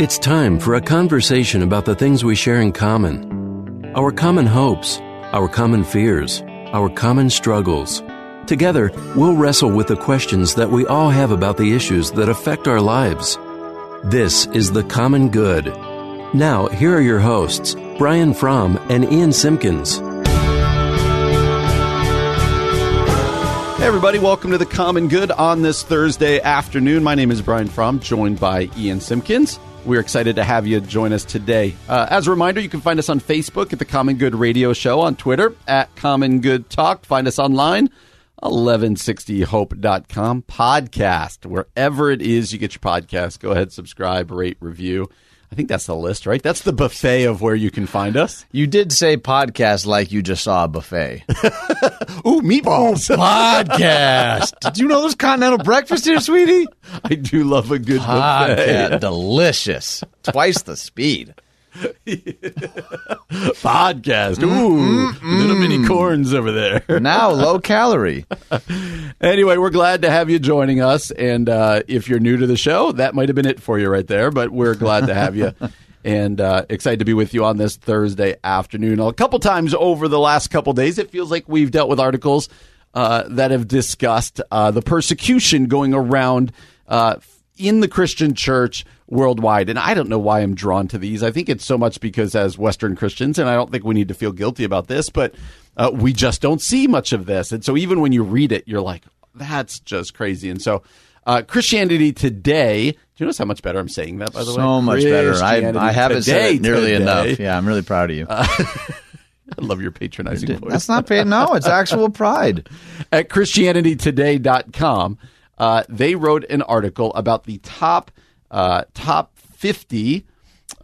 It's time for a conversation about the things we share in common our common hopes, our common fears, our common struggles. Together, we'll wrestle with the questions that we all have about the issues that affect our lives. This is The Common Good. Now, here are your hosts, Brian Fromm and Ian Simpkins. Hey everybody, welcome to the Common Good on this Thursday afternoon. My name is Brian Fromm, joined by Ian Simpkins. We're excited to have you join us today. Uh, as a reminder, you can find us on Facebook at the Common Good Radio Show, on Twitter at Common Good Talk. Find us online, 1160hope.com podcast. Wherever it is you get your podcast, go ahead, subscribe, rate, review. I think that's the list, right? That's the buffet of where you can find us. You did say podcast like you just saw a buffet. Ooh, meatballs. podcast. Did you know there's continental breakfast here, sweetie? I do love a good Podcast. buffet. Delicious. Twice the speed. podcast. Ooh, little mini corns over there. Now low calorie. Anyway, we're glad to have you joining us. And uh, if you're new to the show, that might have been it for you right there. But we're glad to have you. And uh, excited to be with you on this Thursday afternoon. A couple times over the last couple days, it feels like we've dealt with articles uh, that have discussed uh, the persecution going around uh, in the Christian church worldwide. And I don't know why I'm drawn to these. I think it's so much because as Western Christians, and I don't think we need to feel guilty about this, but uh, we just don't see much of this. And so even when you read it, you're like, that's just crazy. And so uh, Christianity Today, do you notice how much better I'm saying that, by the way? So much better. I, I haven't said it nearly today. enough. Yeah, I'm really proud of you. I love your patronizing voice. That's not paid. No, it's actual pride. at christianitytoday.com uh, they wrote an article about the top uh, top 50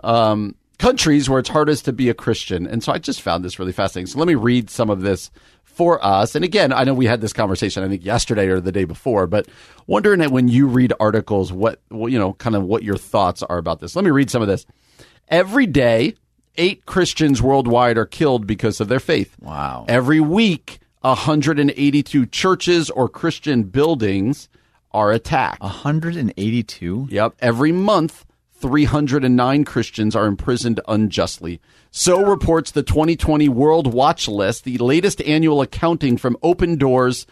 um, countries where it's hardest to be a christian. And so i just found this really fascinating. So let me read some of this for us. And again i know we had this conversation i think yesterday or the day before but wondering that when you read articles what what, you know kind of what your thoughts are about this. Let me read some of this. Every day eight christians worldwide are killed because of their faith. Wow. Every week, 182 churches or Christian buildings are attacked. 182. Yep. Every month, 309 Christians are imprisoned unjustly. So reports the 2020 World Watch List, the latest annual accounting from Open Doors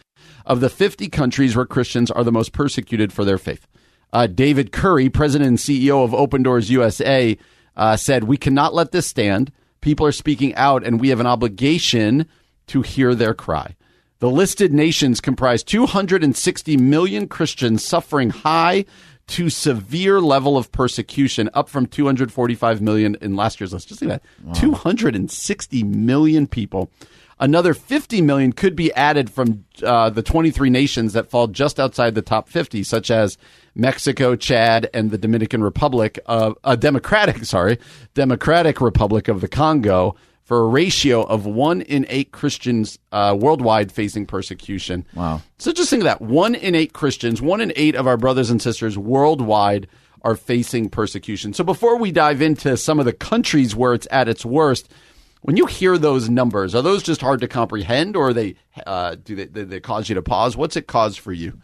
of the 50 countries where Christians are the most persecuted for their faith. Uh, David Curry, president and CEO of Open Doors USA, uh, said, We cannot let this stand. People are speaking out, and we have an obligation to hear their cry. The listed nations comprise 260 million Christians suffering high to severe level of persecution, up from 245 million in last year's list. Just think that 260 million people. Another 50 million could be added from uh, the 23 nations that fall just outside the top 50, such as Mexico, Chad, and the Dominican Republic, of uh, Democratic, sorry, Democratic Republic of the Congo, for a ratio of one in eight Christians uh, worldwide facing persecution. Wow. So just think of that: one in eight Christians, one in eight of our brothers and sisters worldwide are facing persecution. So before we dive into some of the countries where it's at its worst, when you hear those numbers, are those just hard to comprehend, or are they uh, do they, they, they cause you to pause? What's it cause for you?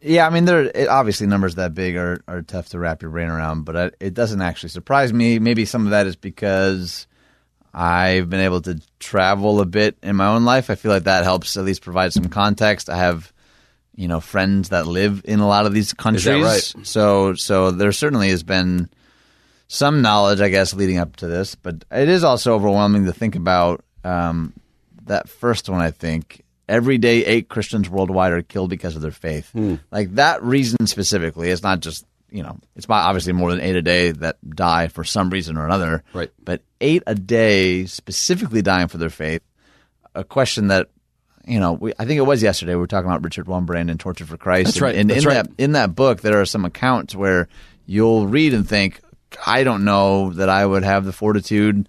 Yeah, I mean, there it, obviously numbers that big are, are tough to wrap your brain around, but it, it doesn't actually surprise me. Maybe some of that is because I've been able to travel a bit in my own life. I feel like that helps at least provide some context. I have, you know, friends that live in a lot of these countries. right? So, so there certainly has been some knowledge, I guess, leading up to this, but it is also overwhelming to think about um, that first one. I think every day, eight Christians worldwide are killed because of their faith. Like that reason specifically, it's not just you know, it's obviously more than eight a day that die for some reason or another. Right. But eight a day specifically dying for their faith. A question that you know, we, I think it was yesterday we were talking about Richard Wurmbrand and Torture for Christ. That's And- right. And, That's in right. that in that book, there are some accounts where you'll read and think, I don't know that I would have the fortitude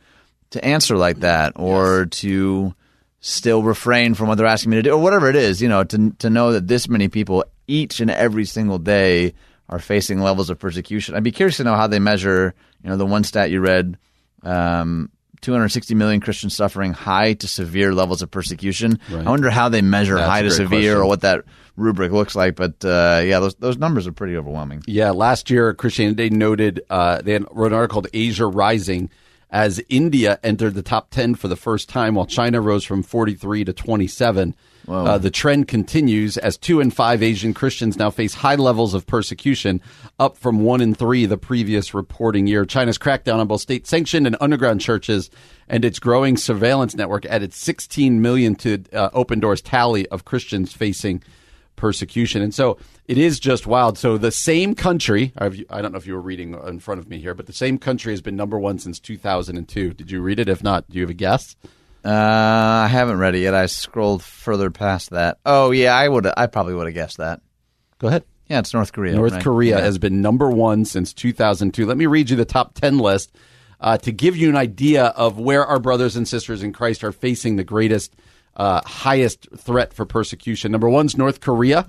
to answer like that, or to still refrain from what they're asking me to do, or whatever it is. You know, to to know that this many people each and every single day are facing levels of persecution. I'd be curious to know how they measure. You know, the one stat you read. Um, 260 million Christians suffering high to severe levels of persecution. I wonder how they measure That's high to severe question. or what that rubric looks like. But uh, yeah, those those numbers are pretty overwhelming. Yeah, last year Christianity noted uh, they wrote an article called "Asia Rising" as India entered the top ten for the first time, while China rose from forty-three to twenty-seven. Uh, the trend continues as two in five Asian Christians now face high levels of persecution, up from one in three the previous reporting year. China's crackdown on both state-sanctioned and underground churches and its growing surveillance network added 16 million to uh, Open Doors tally of Christians facing persecution. And so it is just wild. So the same country, I've, I don't know if you were reading in front of me here, but the same country has been number one since 2002. Did you read it? If not, do you have a guess? Uh, I haven't read it yet. I scrolled further past that. Oh yeah, I would. I probably would have guessed that. Go ahead. Yeah, it's North Korea. North right? Korea Yeah. has been number one since 2002. Let me read you the top 10 list uh, to give you an idea of where our brothers and sisters in Christ are facing the greatest, uh, highest threat for persecution. Number one's North Korea.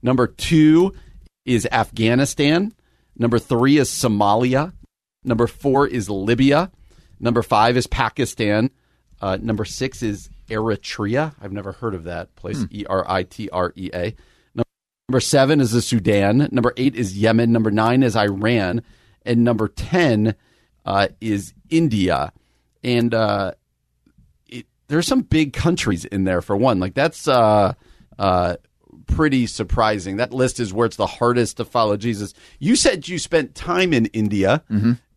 Number two is Afghanistan. Number three is Somalia. Number four is Libya. Number five is Pakistan. Uh, number six is Eritrea. I've never heard of that place. E R I T R E A. Number seven is the Sudan. Number eight is Yemen. Number nine is Iran. And number 10 uh, is India. And uh, it, there's some big countries in there for one. Like, that's uh, uh, pretty surprising. That list is where it's the hardest to follow Jesus. You said you spent time in India.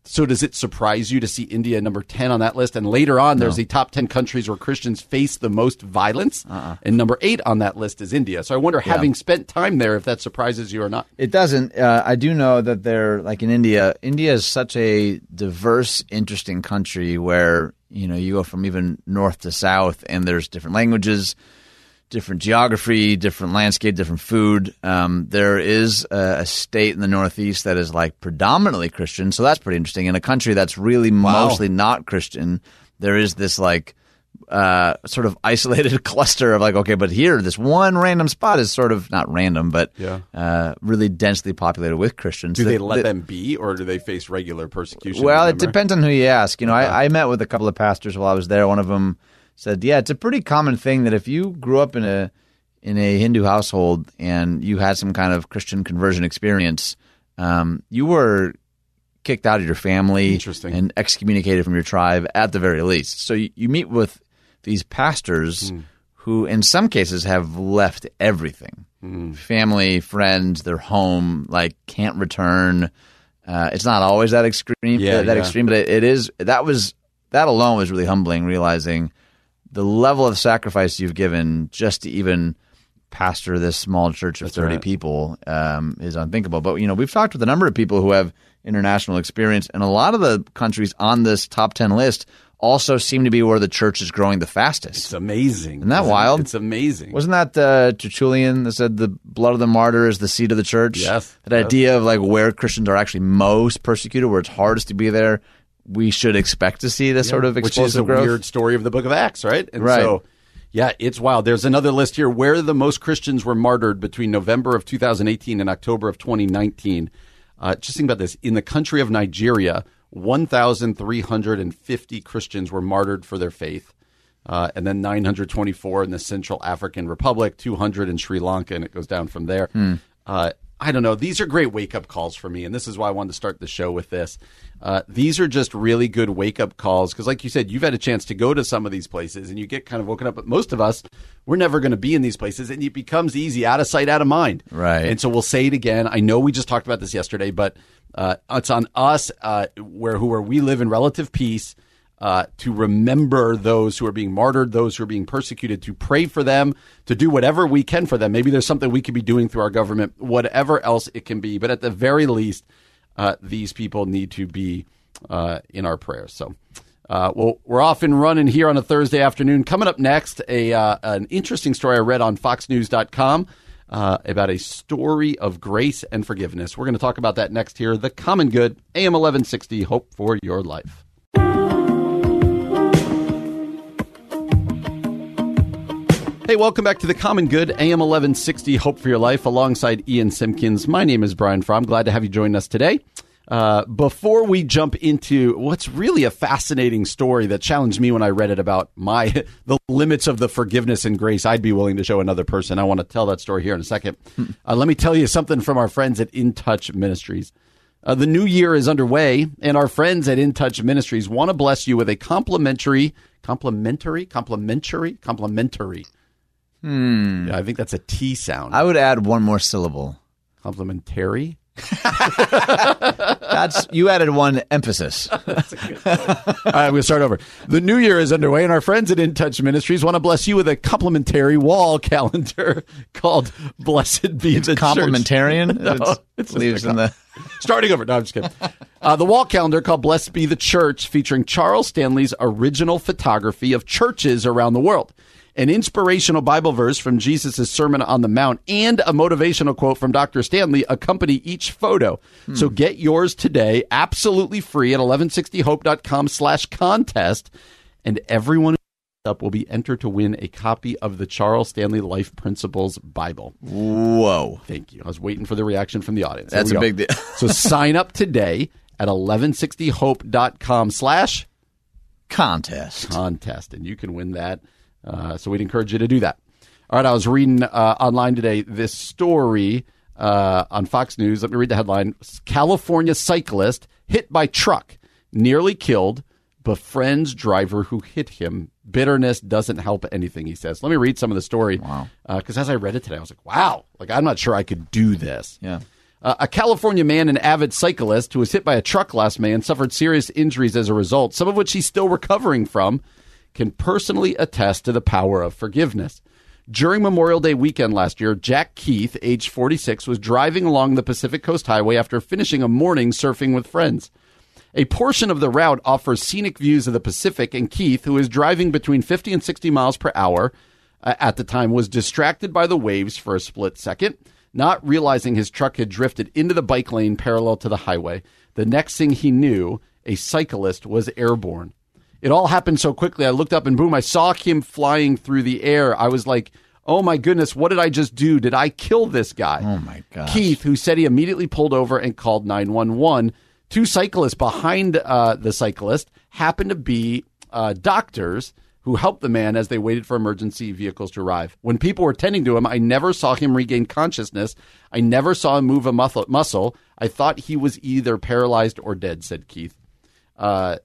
So does it surprise you to see India number 10 on that list? And later on, there's the top 10 countries where Christians face the most violence. And number eight on that list is India. So I wonder, having spent time there, if that surprises you or not. It doesn't. Uh, I do know that they're like in India. India is such a diverse, interesting country where you know you go from even north to south, and there's different languages, different geography, different landscape, different food. Um, there is a, a state in the northeast that is like predominantly Christian, so that's pretty interesting. In a country that's really mostly not Christian, there is this like uh, sort of isolated cluster of like, okay, but here, this one random spot is sort of not random, but Yeah. uh, really densely populated with Christians. Do they let that- them be, or do they face regular persecution? Well, it depends on who you ask. You know, I, I met with a couple of pastors while I was there. One of them said, "Yeah, it's a pretty common thing that if you grew up in a in a Hindu household and you had some kind of Christian conversion experience, um, you were kicked out of your family Interesting. and excommunicated from your tribe at the very least. So you, you meet with these pastors who, in some cases, have left everything Hmm. family, friends, their home, like can't return. Uh, it's not always that extreme, Yeah, that, that yeah. extreme, but it, it is. That was that alone was really humbling. Realizing the level of sacrifice you've given just to even pastor this small church of thirty right. people um, is unthinkable. But you know, we've talked with a number of people who have international experience, and a lot of the countries on this top ten list also seem to be where the church is growing the fastest. It's amazing. Isn't that Isn't it? wild? It's amazing. Wasn't that uh, Tertullian that said the blood of the martyr is the seed of the church? Yes, That yes. idea of like where Christians are actually most persecuted, where it's hardest to be there, we should expect to see this sort of which is explosive a growth. weird story of the book of Acts, right? And Right. so, yeah, it's wild. There's another list here where the most Christians were martyred between November of 2018 and October of 2019. Uh, just think about this: in the country of Nigeria, 1,350 Christians were martyred for their faith. Uh, and then 924 in the Central African Republic, 200 in Sri Lanka, and it goes down from there. Uh, I don't know. These are great wake up calls for me, and this is why I wanted to start the show with this. Uh, these are just really good wake up calls because, like you said, you've had a chance to go to some of these places and you get kind of woken up. But most of us, we're never going to be in these places, and it becomes easy out of sight, out of mind. Right. And so we'll say it again. I know we just talked about this yesterday, but uh, it's on us uh, where who where we live in relative peace uh, to remember those who are being martyred, those who are being persecuted, to pray for them, to do whatever we can for them. Maybe there's something we could be doing through our government, whatever else it can be. But at the very least, uh, these people need to be uh, in our prayers. So. Uh, well, we're off and running here on a Thursday afternoon. Coming up next, a uh, an interesting story I read on FoxNews.com uh, about a story of grace and forgiveness. We're going to talk about that next here. The Common Good, AM 1160, Hope for Your Life. Hey, welcome back to the Common Good, AM 1160, Hope for Your Life, alongside Ian Simpkins. My name is Brian Fromm. Glad to have you join us today. Uh, before we jump into what's really a fascinating story that challenged me when I read it about my the limits of the forgiveness and grace I'd be willing to show another person. I want to tell that story here in a second. Uh, let me tell you something from our friends at In Touch Ministries. Uh, the new year is underway, and our friends at In Touch Ministries want to bless you with a complimentary, complimentary, complimentary, complimentary. Hmm. Yeah, I think that's a T sound. I would add one more syllable. Complimentary. That's you added one emphasis. All right, I'm going to start over. The new year is underway, and our friends at In Touch Ministries want to bless you with a complimentary wall calendar called "Blessed Be It's the Church." complementarian. No, It's- it's leaves in the Starting over. No, I'm just kidding. Uh, the wall calendar called Blessed Be the Church, featuring Charles Stanley's original photography of churches around the world, an inspirational Bible verse from Jesus' Sermon on the Mount, and a motivational quote from Dr. Stanley accompany each photo. Hmm. So get yours today, absolutely free at 1160hope.com slash contest, and everyone who up will be entered to win a copy of the Charles Stanley Life Principles Bible. whoa. Thank you. I was waiting for the reaction from the audience. That's a go. big deal. so sign up today at 1160hope.com slash Contest. contest, and you can win that. Uh, so we'd encourage you to do that. All right, I was reading uh, online today this story uh, on Fox News. Let me read the headline California cyclist hit by truck, nearly killed, befriends driver who hit him. Bitterness doesn't help anything, he says. Let me read some of the story. Wow. Because as I read it today, I was like, wow, like I'm not sure I could do this. Yeah. Uh, a California man, an avid cyclist who was hit by a truck last May and suffered serious injuries as a result, some of which he's still recovering from, can personally attest to the power of forgiveness. During Memorial Day weekend last year, Jack Keith, age 46, was driving along the Pacific Coast Highway after finishing a morning surfing with friends. A portion of the route offers scenic views of the Pacific, and Keith, who is driving between 50 and 60 miles per hour uh, at the time, was distracted by the waves for a split second, not realizing his truck had drifted into the bike lane parallel to the highway. The next thing he knew, a cyclist was airborne. It all happened so quickly. I looked up and boom, I saw him flying through the air. I was like, oh my goodness, what did I just do? Did I kill this guy? Oh my God. Keith, who said he immediately pulled over and called 911. Two cyclists behind uh, the cyclist happened to be uh, doctors who helped the man as they waited for emergency vehicles to arrive. When people were tending to him, I never saw him regain consciousness. I never saw him move a muscle. I thought he was either paralyzed or dead, said Keith. Uh,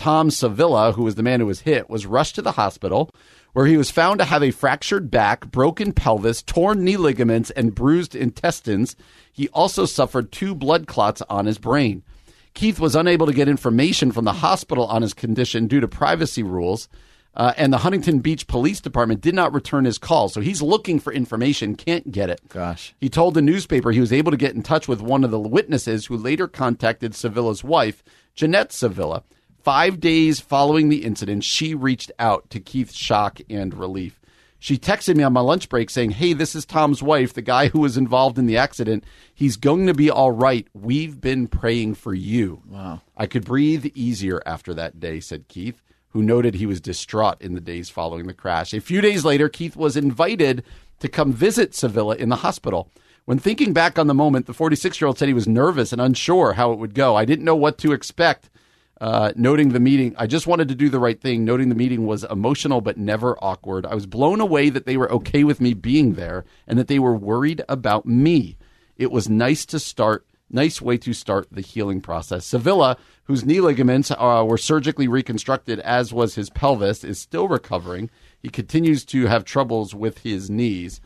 Tom Sevilla, who was the man who was hit, was rushed to the hospital where he was found to have a fractured back, broken pelvis, torn knee ligaments, and bruised intestines. He also suffered two blood clots on his brain. Keith was unable to get information from the hospital on his condition due to privacy rules, uh, and the Huntington Beach Police Department did not return his call. So he's looking for information, can't get it. Gosh. He told the newspaper he was able to get in touch with one of the witnesses who later contacted Sevilla's wife, Jeanette Sevilla. Five days following the incident, she reached out to Keith's shock and relief. She texted me on my lunch break saying, Hey, this is Tom's wife, the guy who was involved in the accident. He's going to be all right. We've been praying for you. Wow. I could breathe easier after that day, said Keith, who noted he was distraught in the days following the crash. A few days later, Keith was invited to come visit Sevilla in the hospital. When thinking back on the moment, the 46 year old said he was nervous and unsure how it would go. I didn't know what to expect. Uh, noting the meeting, I just wanted to do the right thing. Noting the meeting was emotional but never awkward. I was blown away that they were okay with me being there and that they were worried about me. It was nice to start, nice way to start the healing process. Sevilla, whose knee ligaments uh, were surgically reconstructed, as was his pelvis, is still recovering. He continues to have troubles with his knees.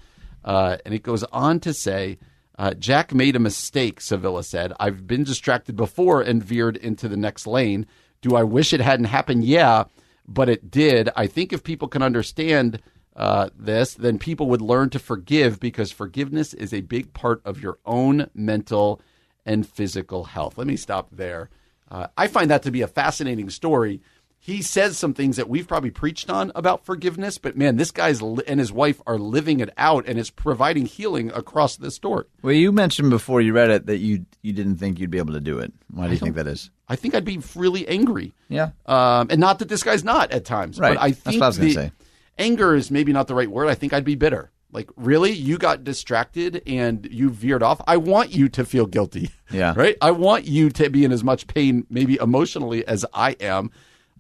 Uh, and it goes on to say, uh, Jack made a mistake, Sevilla said. I've been distracted before and veered into the next lane. Do I wish it hadn't happened? Yeah, but it did. I think if people can understand uh, this, then people would learn to forgive because forgiveness is a big part of your own mental and physical health. Let me stop there. Uh, I find that to be a fascinating story. He says some things that we've probably preached on about forgiveness, but man, this guy's li- and his wife are living it out, and it's providing healing across the story. Well, you mentioned before you read it that you you didn't think you'd be able to do it. Why do you think that is? I think I'd be really angry. Yeah. Um, and not that this guy's not at times, Right. but I That's think what I was gonna say. anger is maybe not the right word. I think I'd be bitter. Like, really? You got distracted and you veered off? I want you to feel guilty. Yeah. Right? I want you to be in as much pain, maybe emotionally, as I am.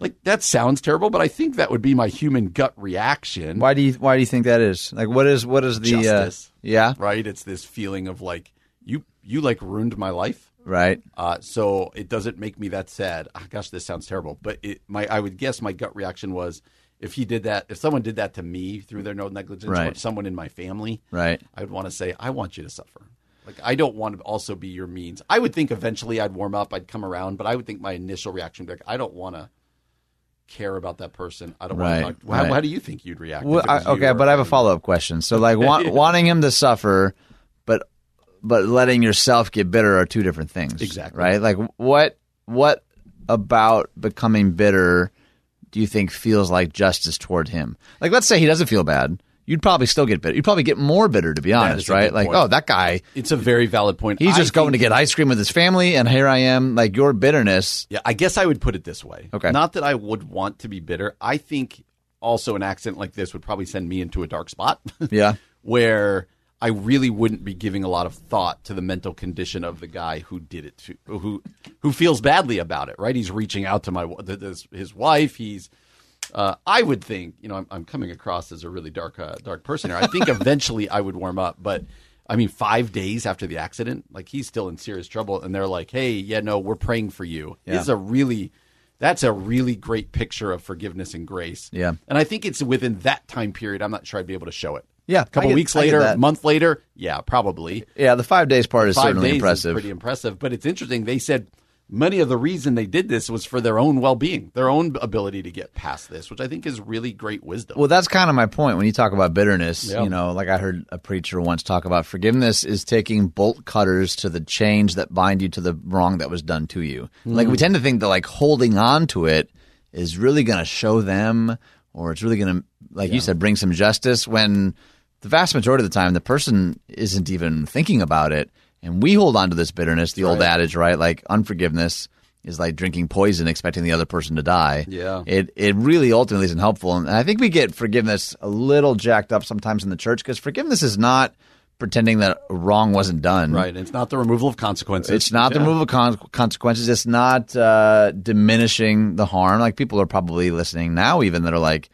Like, that sounds terrible, but I think that would be my human gut reaction. Why do you Why do you think that is? Like, what is what is the Justice. Uh, yeah, Right? It's this feeling of like, you, you like ruined my life. right. Uh, so it doesn't make me that sad. Oh, gosh, this sounds terrible, but it, my I would guess my gut reaction was if he did that, if someone did that to me through their no negligence, or Right. someone in my family, Right. I would want to say, I want you to suffer. Like I don't want to also be your means. I would think eventually I'd warm up, I'd come around, but I would think my initial reaction would be like, I don't want to care about that person. I don't Right, want to talk. Right. how do you think you'd react? Well, if it was I, okay, but I have a follow up question. So, like, want, wanting him to suffer, but but letting yourself get bitter are two different things. Exactly. Right. Like, what what about becoming bitter do you think feels like justice toward him? Like, let's say he doesn't feel bad. You'd probably still get bitter. You'd probably get more bitter, to be honest, right? Like, point. oh, that guy, It's a very valid point. he's I just going to get ice cream with his family, and here I am. Like, your bitterness. Yeah, I guess I would put it this way. Okay. Not that I would want to be bitter. I think also an accident like this would probably send me into a dark spot. Yeah. where I really wouldn't be giving a lot of thought to the mental condition of the guy who did it to who who feels badly about it. Right? He's reaching out to my his wife. He's uh, I would think, you know, I'm, I'm coming across as a really dark, uh, dark person here. I think eventually I would warm up, but I mean, five days after the accident, like he's still in serious trouble, and they're like, "Hey, yeah, no, we're praying for you." Yeah. Is a really, that's a really great picture of forgiveness and grace. Yeah. and I think it's within that time period. I'm not sure I'd be able to show it. Yeah, a couple get- weeks later, a month later, yeah, probably Yeah, the five days part is five certainly impressive. is pretty impressive. But it's interesting. They said many of the reason they did this was for their own well-being, their own ability to get past this, which I think is really great wisdom. Well, that's kind of my point when you talk about bitterness. Yeah. You know, like I heard a preacher once talk about forgiveness is taking bolt cutters to the chains that bind you to the wrong that was done to you. Hmm. Like we tend to think that like holding on to it is really going to show them or it's really going to, like you said, bring some justice when the vast majority of the time the person isn't even thinking about it. And we hold on to this bitterness, the old adage, right? Like unforgiveness is like drinking poison expecting the other person to die Yeah. it it really ultimately isn't helpful. And I think we get forgiveness a little jacked up sometimes in the church because forgiveness is not pretending that wrong wasn't done. right. It's not the removal of consequences. It's not the removal of con- consequences. It's not uh, diminishing the harm. Like people are probably listening now, even that are like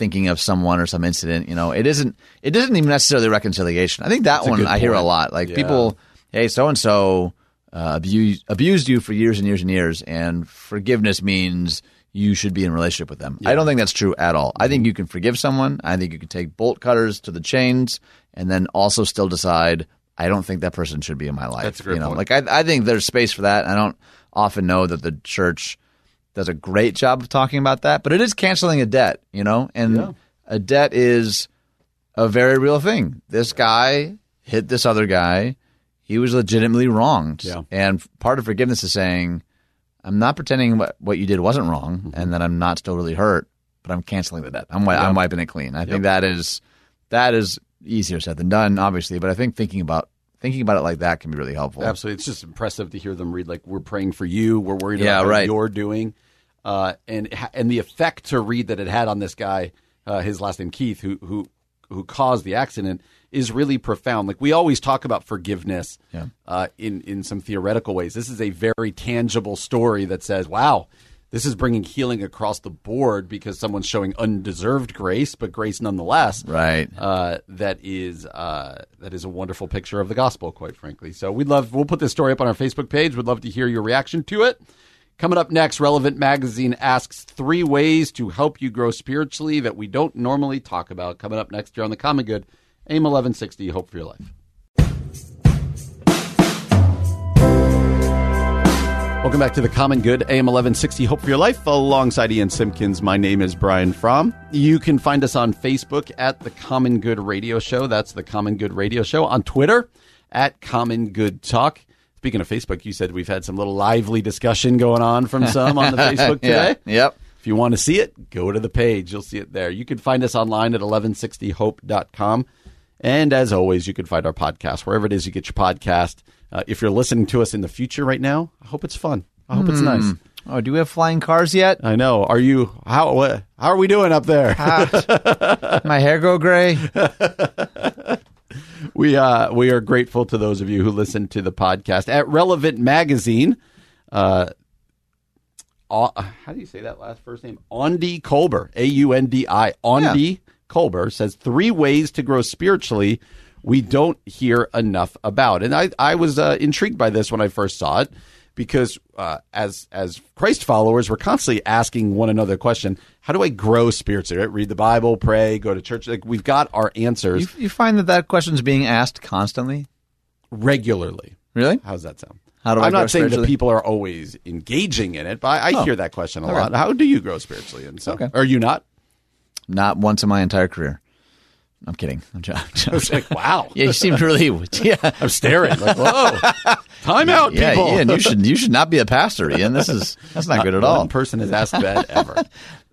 thinking of someone or some incident. You know, it isn't. It isn't even necessarily reconciliation. I think that a one I hear a lot. Like Yeah. people, hey, so and uh, so abused abused you for years and years and years, and forgiveness means you should be in relationship with them. I don't think that's true at all. I think you can forgive someone. I think you can take bolt cutters to the chains, and then also still decide. I don't think that person should be in my life. That's a great you know, point. like I, I think there's space for that. I don't often know that the church does a great job of talking about that, but it is canceling a debt, you know, and Yeah. a debt is a very real thing. This guy hit this other guy. He was legitimately wronged. Yeah. And part of forgiveness is saying, I'm not pretending what, what you did wasn't wrong Mm-hmm. and that I'm not still really hurt, but I'm canceling the debt. I'm, wi- I'm wiping it clean. I think that is that is easier said than done, obviously, but I think thinking about thinking about it like that can be really helpful. Absolutely. It's just impressive to hear them read like we're praying for you, we're worried Yeah, about what you're doing. Uh, and and the effect to read that it had on this guy, uh, his last name Keith, who who who caused the accident, is really profound. Like we always talk about forgiveness Yeah. uh, in in some theoretical ways. This is a very tangible story that says, "Wow, this is bringing healing across the board because someone's showing undeserved grace, but grace nonetheless." Right. uh, that is uh, that is a wonderful picture of the gospel, quite frankly. So we'd love we'll put this story up on our Facebook page. We'd love to hear your reaction to it. Coming up next, Relevant Magazine asks three ways to help you grow spiritually that we don't normally talk about. Coming up next here on the Common Good, AIM eleven sixty. Hope for your life. Welcome back to the Common Good, AM 1160 Hope for Your Life, alongside Ian Simpkins. My name is Brian Fromm. You can find us on Facebook at the Common Good Radio Show. That's the Common Good Radio Show. On Twitter at Common Good Talk. Speaking of Facebook, you said we've had some little lively discussion going on from some on the Facebook today. Yeah. Yep. If you want to see it, go to the page. You'll see it there. You can find us online at 1160hope.com. And as always, you can find our podcast wherever it is you get your podcast. Uh, if you're listening to us in the future right now, I hope it's fun. I hope it's nice. Oh, do we have flying cars yet? I know. Are you how what, how are we doing up there? My hair go gray? we uh, we are grateful to those of you who listen to the podcast at Relevant Magazine. Uh, uh, how do you say that last first name? Aundi Kolber, A U N D I. Aundi Kolber says three ways to grow spiritually we don't hear enough about. And I, I was uh, intrigued by this when I first saw it because uh, as as Christ followers, we're constantly asking one another the question: How do I grow spiritually? Right? Read the Bible, pray, go to church. Like we've got our answers You, you find that that question's being asked constantly? regularly. Really? How's that sound? How do I I'm not saying that people are always engaging in it, but I, I Oh. hear that question a lot. How do you grow spiritually? And so, Okay. are you not? Not once in my entire career. I'm kidding. I'm jo- I was like, wow. yeah, you seemed really. Yeah, I'm staring. Like, whoa, time out, yeah, people. Ian. You should you should not be a pastor, Ian. This is that's not good at all. Person has asked that ever.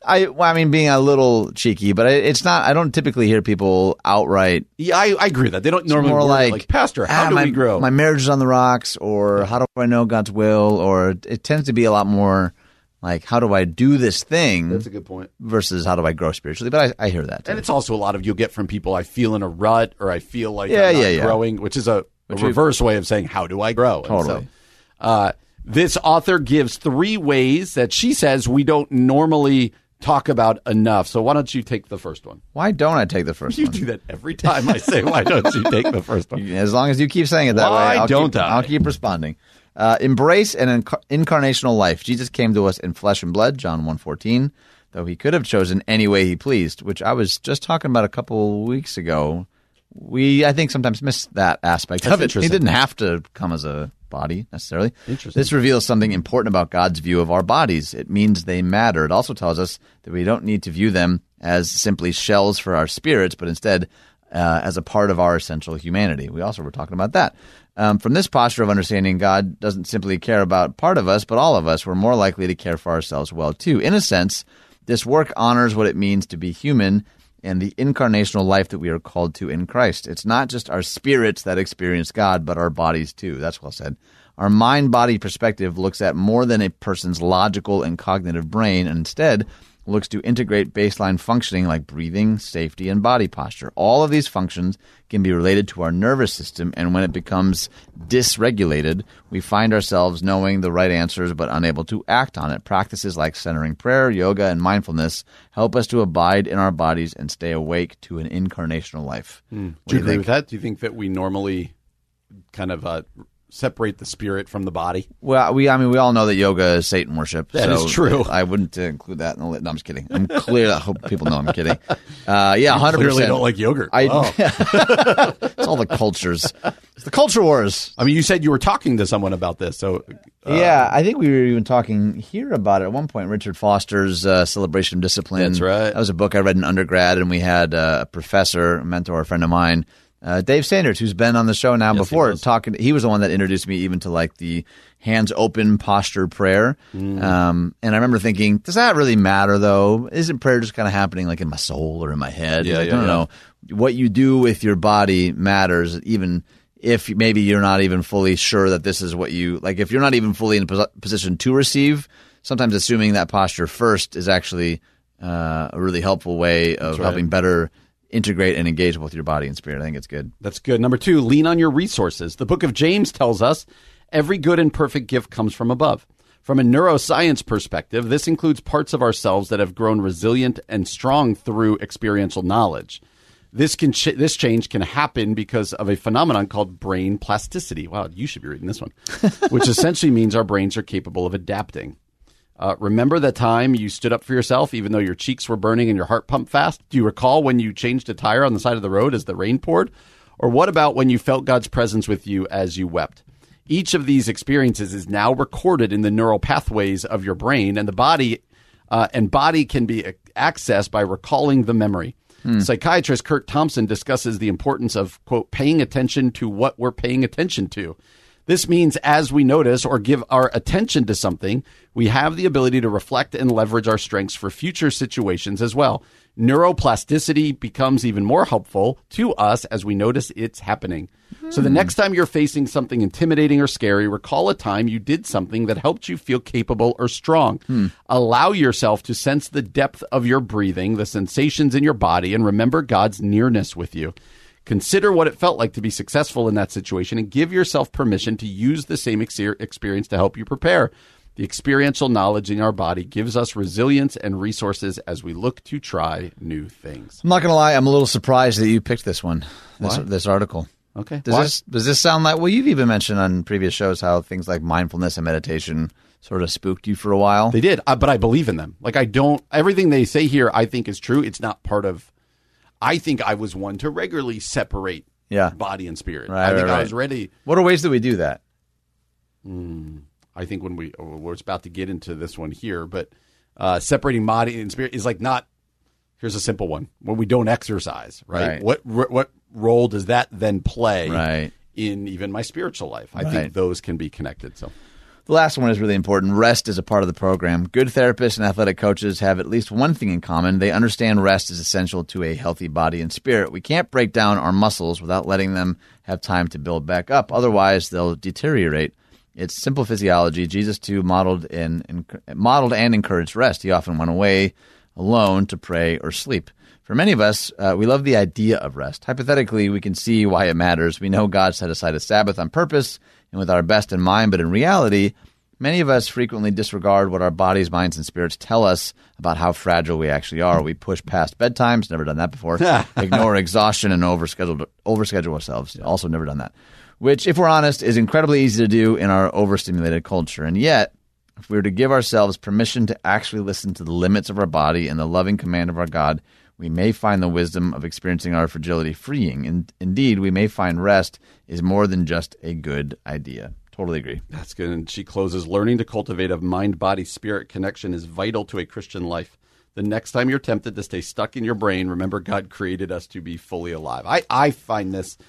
I well, I mean, being a little cheeky, but it's not. I don't typically hear people outright Yeah, I, I agree with that. They don't normally more it like, Pastor, how "Ah, do my, we grow? My marriage is on the rocks, or how do I know God's will, or it tends to be a lot more like how do I do this thing That's a good point. versus how do I grow spiritually. But I, I hear that. Too. And it's also a lot of you'll get from people. I feel in a rut, or I feel like Yeah, I'm not yeah, yeah. growing, which is a, a reverse way of saying how do I grow? And Totally. so, uh, this author gives three ways that she says we don't normally talk about enough. So why don't you take the first one? Why don't I take the first You one? You do that every time I say why don't you take the first one? As long as you keep saying it that Why way, I'll don't keep, I? I'll keep responding. Uh, embrace an inc- incarnational life. Jesus came to us in flesh and blood, John 1.14, though he could have chosen any way he pleased, which I was just talking about a couple weeks ago. We, I think, sometimes miss that aspect That's of it. He didn't have to come as a body necessarily. Interesting. This reveals something important about God's view of our bodies. It means they matter. It also tells us that we don't need to view them as simply shells for our spirits, but instead uh, as a part of our essential humanity. We also were talking about that. Um, from this posture of understanding, God doesn't simply care about part of us, but all of us. We're more likely to care for ourselves well, too. In a sense, this work honors what it means to be human and the incarnational life that we are called to in Christ. It's not just our spirits that experience God, but our bodies too. That's well said. Our mind body perspective looks at more than a person's logical and cognitive brain and instead looks to integrate baseline functioning like breathing, safety, and body posture. All of these functions can be related to our nervous system, and when it becomes dysregulated, we find ourselves knowing the right answers but unable to act on it. Practices like centering prayer, yoga, and mindfulness help us to abide in our bodies and stay awake to an incarnational life. Hmm. Do you agree think? with that? Do you think that we normally kind of uh, separate the spirit from the body? Well, we I mean we all know that yoga is Satan worship. That so is true. I wouldn't include that in the list. No, I'm just kidding. I'm clear. I hope people know I'm kidding. Uh, yeah, hundred Clearly don't like yogurt. I, Wow. it's all the cultures. It's the culture wars. I mean, you said you were talking to someone about this, so uh, yeah, I think we were even talking here about it at one point. Richard Foster's uh, Celebration of Discipline. That's right. That was a book I read in undergrad, and we had uh, a professor, a mentor, a friend of mine, uh, Dave Sanders, who's been on the show now Yes, before, was. talking. He was the one that introduced me even to like the hands open posture prayer. Mm. Um, and I remember thinking, does that really matter though? Isn't prayer just kind of happening like in my soul or in my head? Yeah, Like, yeah, no, yeah. no. What you do with your body matters, even if maybe you're not even fully sure that this is what you like. If you're not even fully in a pos- position to receive, sometimes assuming that posture first is actually uh, a really helpful way of right. helping better integrate and engage with your body and spirit. I think it's good. That's good. Number two, lean on your resources. The book of James tells us every good and perfect gift comes from above. From a neuroscience perspective, this includes parts of ourselves that have grown resilient and strong through experiential knowledge. This can ch- this change can happen because of a phenomenon called brain plasticity. Wow, you should be reading this one, which essentially means our brains are capable of adapting. Uh, remember the time you stood up for yourself, even though your cheeks were burning and your heart pumped fast? Do you recall when you changed a tire on the side of the road as the rain poured? Or what about when you felt God's presence with you as you wept? Each of these experiences is now recorded in the neural pathways of your brain, and the body uh, and body can be accessed by recalling the memory. Psychiatrist Curt Thompson discusses the importance of quote paying attention to what we're paying attention to. This means as we notice or give our attention to something, we have the ability to reflect and leverage our strengths for future situations as well. Neuroplasticity becomes even more helpful to us as we notice it's happening. So the hmm. next time you're facing something intimidating or scary, recall a time you did something that helped you feel capable or strong. Hmm. Allow yourself to sense the depth of your breathing, the sensations in your body, and remember God's nearness with you. Consider what it felt like to be successful in that situation and give yourself permission to use the same ex- experience to help you prepare. The experiential knowledge in our body gives us resilience and resources as we look to try new things. I'm not gonna lie, I'm a little surprised that you picked this one, this, this article. Okay. Does Why? this does this sound like? Well, you've even mentioned on previous shows how things like mindfulness and meditation sort of spooked you for a while. They did, uh, but I believe in them. Like I don't everything they say here. I think is true. It's not part of. I think I was one to regularly separate Yeah. body and spirit. Right, I think right, I was ready. What are ways that we do that? I think when we we're about to get into this one here, but uh, separating body and spirit is like not. Here's a simple one: when we don't exercise, right? Right. What what role does that then play Right. in even my spiritual life? I Right. think those can be connected. So The last one is really important. Rest is a part of the program. Good therapists and athletic coaches have at least one thing in common. They understand rest is essential to a healthy body and spirit. We can't break down our muscles without letting them have time to build back up. Otherwise, they'll deteriorate. It's simple physiology. Jesus too modeled and, and modeled and encouraged rest. He often went away alone to pray or sleep. For many of us, uh, we love the idea of rest. Hypothetically, we can see why it matters. We know God set aside a Sabbath on purpose and with our best in mind, but in reality, many of us frequently disregard what our bodies, minds, and spirits tell us about how fragile we actually are. We push past bedtimes, never done that before. Ignore exhaustion and overschedule overschedule ourselves. Also never done that. Which, if we're honest, is incredibly easy to do in our overstimulated culture. And yet, if we were to give ourselves permission to actually listen to the limits of our body and the loving command of our God, we may find the wisdom of experiencing our fragility freeing. And indeed, we may find rest is more than just a good idea. Totally agree. That's good. And she closes learning to cultivate a mind body spirit connection is vital to a Christian life. The next time you're tempted to stay stuck in your brain, remember God created us to be fully alive. I, I find this,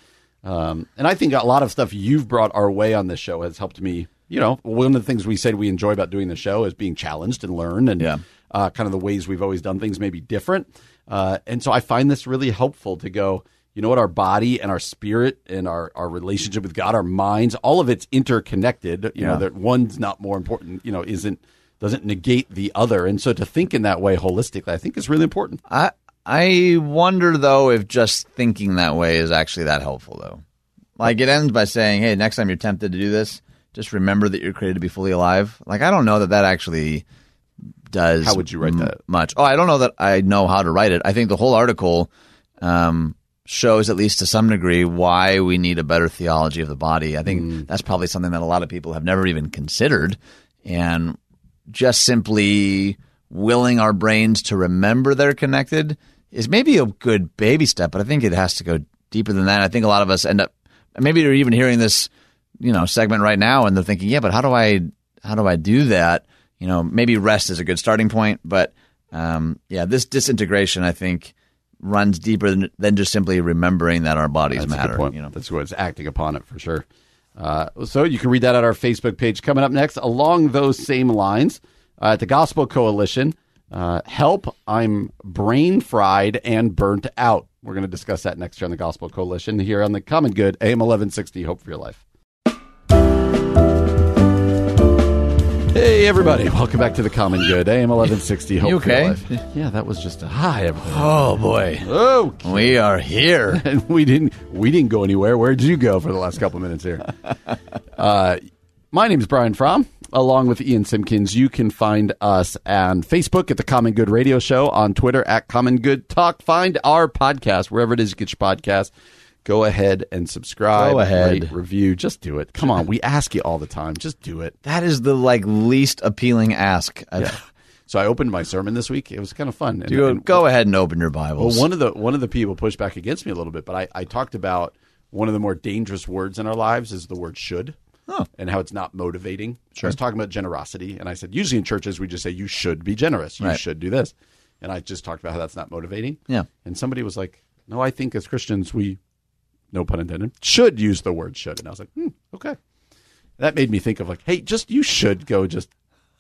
um, and I think a lot of stuff you've brought our way on this show has helped me. You know, one of the things we said we enjoy about doing the show is being challenged and learn, and Yeah. uh, kind of the ways we've always done things may be different. Uh, and so I find this really helpful to go, you know what, our body and our spirit and our, our relationship with God, our minds, all of it's interconnected. You know, that one's not more important, you know, isn't, doesn't negate the other. And so to think in that way holistically, I think is really important. I I wonder though if just thinking that way is actually that helpful though. Like it ends by saying, "Hey, next time you're tempted to do this, just remember that you're created to be fully alive." Like I don't know that that actually does. How would you write m- that? Much. Oh, I don't know that I know how to write it. I think the whole article um, shows, at least to some degree, why we need a better theology of the body. I think Mm. that's probably something that a lot of people have never even considered, and just simply willing our brains to remember they're connected is maybe a good baby step, but I think it has to go deeper than that. I think a lot of us end up maybe you're even hearing this, you know, segment right now and they're thinking, yeah, but how do I how do I do that? You know, maybe rest is a good starting point, but um, yeah, this disintegration I think runs deeper than, than just simply remembering that our bodies That's matter. You know, That's what's acting upon it for sure. Uh, so you can read that at our Facebook page. Coming up next, along those same lines, uh, at the Gospel Coalition, uh, help! I'm brain fried and burnt out. We're going to discuss that next year on the Gospel Coalition here on the Common Good AM 1160. Hope for your life. Hey everybody! Welcome back to the Common Good AM 1160. Hope You okay? life. Yeah, that was just a hi everybody. oh boy, Okay. we are here. and we didn't we didn't go anywhere. Where did you go for the last couple minutes here? uh, my name is Brian Fromm. Along with Ian Simpkins, you can find us on Facebook at the Common Good Radio Show, on Twitter at Common Good Talk. Find our podcast wherever it is you get your podcast. Go ahead and subscribe. Go ahead. rate, review. Just do it. Come on, we ask you all the time. Just do it. That is the like least appealing ask. I've- So I opened my sermon this week. It was kind of fun. And- Go, and- go ahead and open your Well, Bibles. one of the one of the people pushed back against me a little bit, but I, I talked about one of the more dangerous words in our lives is the word should. And how it's not motivating. I was talking about generosity, and I said usually in churches we just say you should be generous, you Right. should do this, and I just talked about how that's not motivating. Yeah. And somebody was like, "No, I think as Christians we, no pun intended, should use the word should," and I was like, hmm, "Okay." That made me think of like, "Hey, just you should go just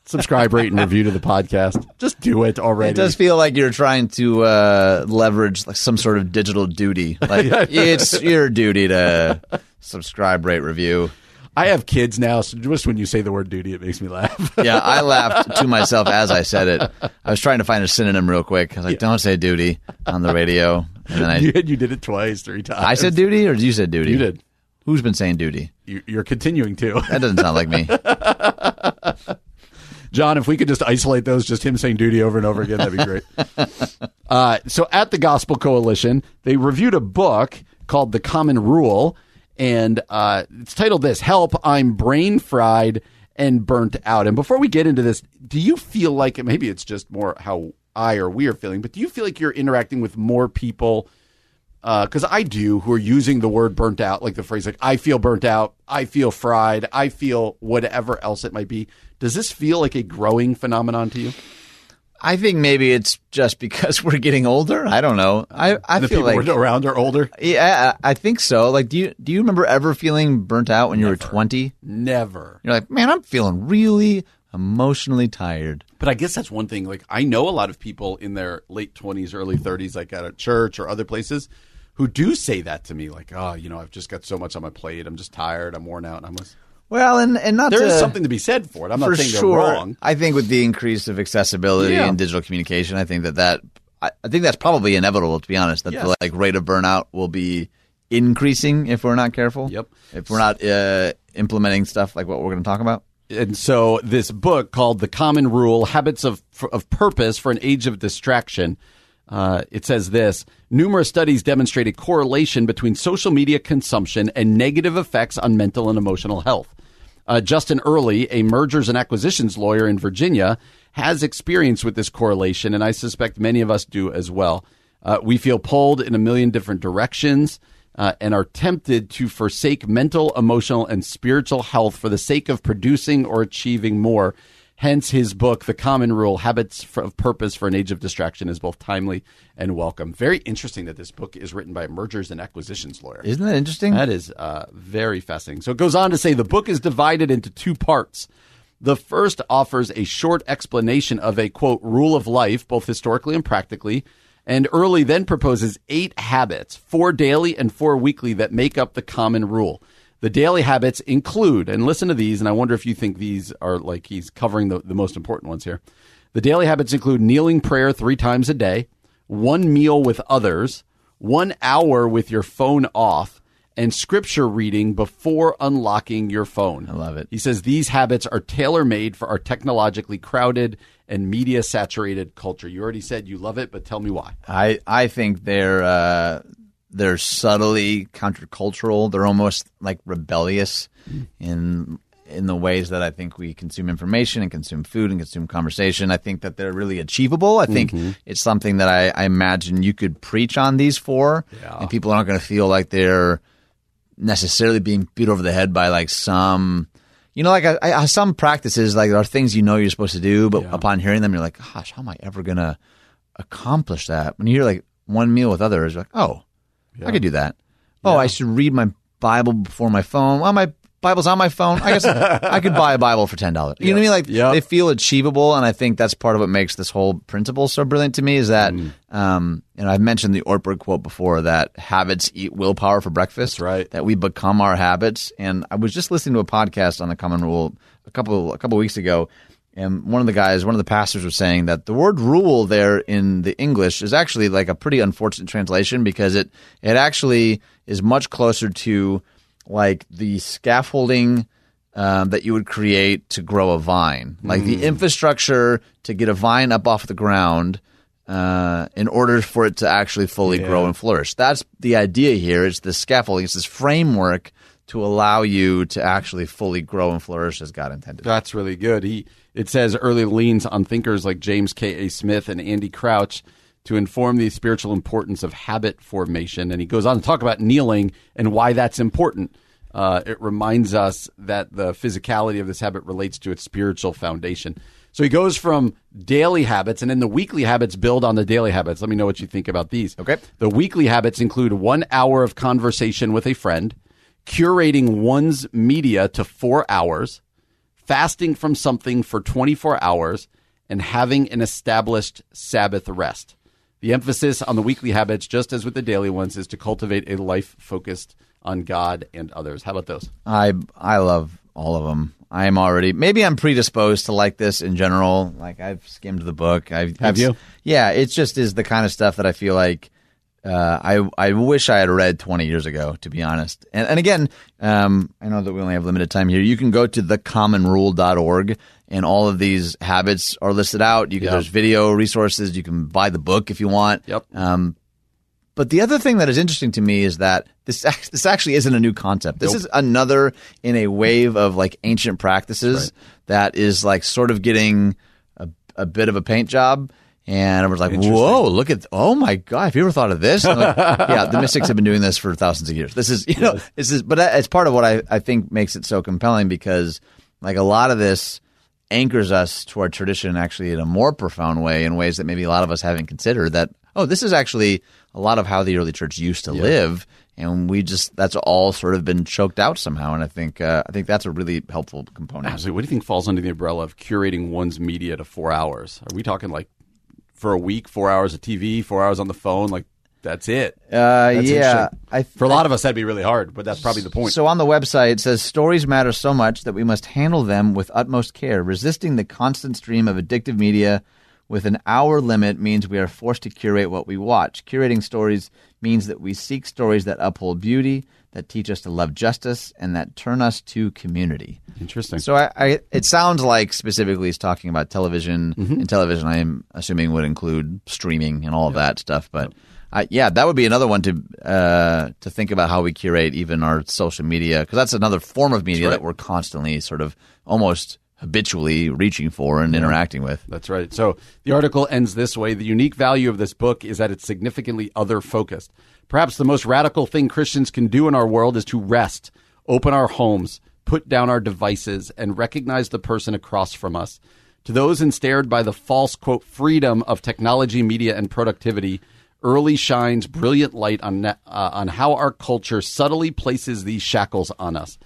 subscribe, rate, and review to the podcast. Just do it already." It does feel like you're trying to uh, leverage like some sort of digital duty. Like it's your duty to subscribe, rate, review. I have kids now, so just when you say the word duty, it makes me laugh. Yeah, I laughed to myself as I said it. I was trying to find a synonym real quick. I was like, "Don't say duty on the radio." And then I, you, you did it twice, three times. I said duty, or you said duty? You did. Who's been saying duty? You, you're continuing to. That doesn't sound like me. John, if we could just isolate those, just him saying duty over and over again, that'd be great. uh, so at the Gospel Coalition, they reviewed a book called The Common Rule, and uh, it's titled this Help, I'm Brain Fried and Burnt Out. And before we get into this, do you feel like, maybe it's just more how I or we are feeling, but do you feel like you're interacting with more people? Because uh, I do, who are using the word burnt out, like the phrase, like, I feel burnt out, I feel fried, I feel whatever else it might be. Does this feel like a growing phenomenon to you? I think maybe it's just because we're getting older. I don't know. I, I the feel people like around are older. Yeah, I think so. Like, do you do you remember ever feeling burnt out when you were twenty? Never. You're like, man, I'm feeling really emotionally tired. But I guess that's one thing. Like, I know a lot of people in their late twenties, early thirties, like at a church or other places, who do say that to me. Like, oh, you know, I've just got so much on my plate. I'm just tired. I'm worn out. And I'm just, Well, and and not there to, is something to be said for it. I'm for not saying sure. they're wrong. I think with the increase of accessibility Yeah. and digital communication, I think that that I, I think that's probably inevitable. To be honest, that Yes. the like rate of burnout will be increasing if we're not careful. Yep. If we're not uh, implementing stuff like what we're going to talk about. And so this book called "The Common Rule: Habits of of Purpose for an Age of Distraction." Uh, it says this: numerous studies demonstrate a correlation between social media consumption and negative effects on mental and emotional health. Uh, Justin Earley, a mergers and acquisitions lawyer in Virginia, has experience with this correlation, and I suspect many of us do as well. Uh, we feel pulled in a million different directions uh, and are tempted to forsake mental, emotional, and spiritual health for the sake of producing or achieving more. Hence, his book, The Common Rule Habits of Purpose for an Age of Distraction, is both timely and welcome. Very interesting that this book is written by a mergers and acquisitions lawyer. Isn't that interesting? That is uh, very fascinating. So it goes on to say the book is divided into two parts. The first offers a short explanation of a quote rule of life, both historically and practically. And Earley then proposes eight habits, four daily and four weekly, that make up the common rule. The daily habits include, and listen to these, and I wonder if you think these are like he's covering the, the most important ones here. The daily habits include kneeling prayer three times a day, one meal with others, one hour with your phone off, and scripture reading before unlocking your phone. I love it. He says these habits are tailor made for our technologically crowded and media saturated culture. You already said you love it, but tell me why. I I think they're uh, they're subtly countercultural. They're almost like rebellious in in the ways that I think we consume information and consume food and consume conversation. I think that they're really achievable. I think it's something that I, I imagine you could preach on these for, Yeah. and people aren't going to feel like they're necessarily being beat over the head by like some. You know, like I, I, some practices, like there are things you know you're supposed to do, but upon hearing them, you're like, "Gosh, how am I ever gonna accomplish that?" When you hear like one meal with others, you're like, "Oh, I could do that." Oh, I should read my Bible before my phone. Well, my Bible's on my phone. I guess I could buy a Bible for ten dollars. You know what I mean? Like Yep. they feel achievable, and I think that's part of what makes this whole principle so brilliant to me. Is that, Mm. um, and I've mentioned the Ortberg quote before that habits eat willpower for breakfast. That's right. That we become our habits. And I was just listening to a podcast on the Common Rule a couple a couple weeks ago, and one of the guys, one of the pastors, was saying that the word "rule" there in the English is actually like a pretty unfortunate translation because it it actually is much closer to like the scaffolding um, that you would create to grow a vine, like the infrastructure to get a vine up off the ground. Uh, in order for it to actually fully grow and flourish, that's the idea here. It's the scaffolding. It's this framework to allow you to actually fully grow and flourish as God intended. That's really good. He it says Earley leans on thinkers like James K. A. Smith and Andy Crouch to inform the spiritual importance of habit formation. And he goes on to talk about kneeling and why that's important. Uh, it reminds us that the physicality of this habit relates to its spiritual foundation. So he goes from daily habits, and then the weekly habits build on the daily habits. Let me know what you think about these. Okay. The weekly habits include one hour of conversation with a friend, curating one's media to four hours, fasting from something for 24 hours, and having an established Sabbath rest. The emphasis on the weekly habits, just as with the daily ones, is to cultivate a life focused on God and others. How about those? I I love all of them. I am already maybe I'm predisposed to like this in general. Like I've skimmed the book. I've Have you? Yeah, it just is the kind of stuff that I feel like uh, I I wish I had read 20 years ago, to be honest. And, and again, um, I know that we only have limited time here. You can go to thecommonrule.org, and all of these habits are listed out. You can, Yep. There's video resources. You can buy the book if you want. Yep. Um, but the other thing that is interesting to me is that this this actually isn't a new concept. This Nope. is another in a wave of like ancient practices that is like sort of getting a, a bit of a paint job. And I was like, "Whoa, look at! Oh my god, have you ever thought of this?" Like, yeah, the mystics have been doing this for thousands of years. This is, you know, this is, but it's part of what I, I think makes it so compelling because, like, a lot of this anchors us to our tradition actually in a more profound way in ways that maybe a lot of us haven't considered. That oh, this is actually a lot of how the early church used to live, and we just that's all sort of been choked out somehow. And I think uh, I think that's a really helpful component. Absolutely. What do you think falls under the umbrella of curating one's media to four hours? Are we talking like for a week, four hours of TV, four hours on the phone? Like that's it. Uh, That's yeah. I For a lot of us, that'd be really hard, but that's probably the point. So on the website, it says stories matter so much that we must handle them with utmost care. Resisting the constant stream of addictive media with an hour limit means we are forced to curate what we watch. Curating stories means that we seek stories that uphold beauty, that teach us to love justice, and that turn us to community. Interesting. So I, I it sounds like specifically he's talking about television, and television I am assuming would include streaming and all of that stuff. But I, yeah, that would be another one to uh, to think about how we curate even our social media because that's another form of media right. that we're constantly sort of almost habitually reaching for and interacting with. That's right. So the article ends this way The unique value of this book is that it's significantly other focused. Perhaps the most radical thing Christians can do in our world is to rest, open our homes, put down our devices, and recognize the person across from us. To those ensnared by the false, quote, freedom of technology, media, and productivity, Earley shines brilliant light on, uh, on how our culture subtly places these shackles on us.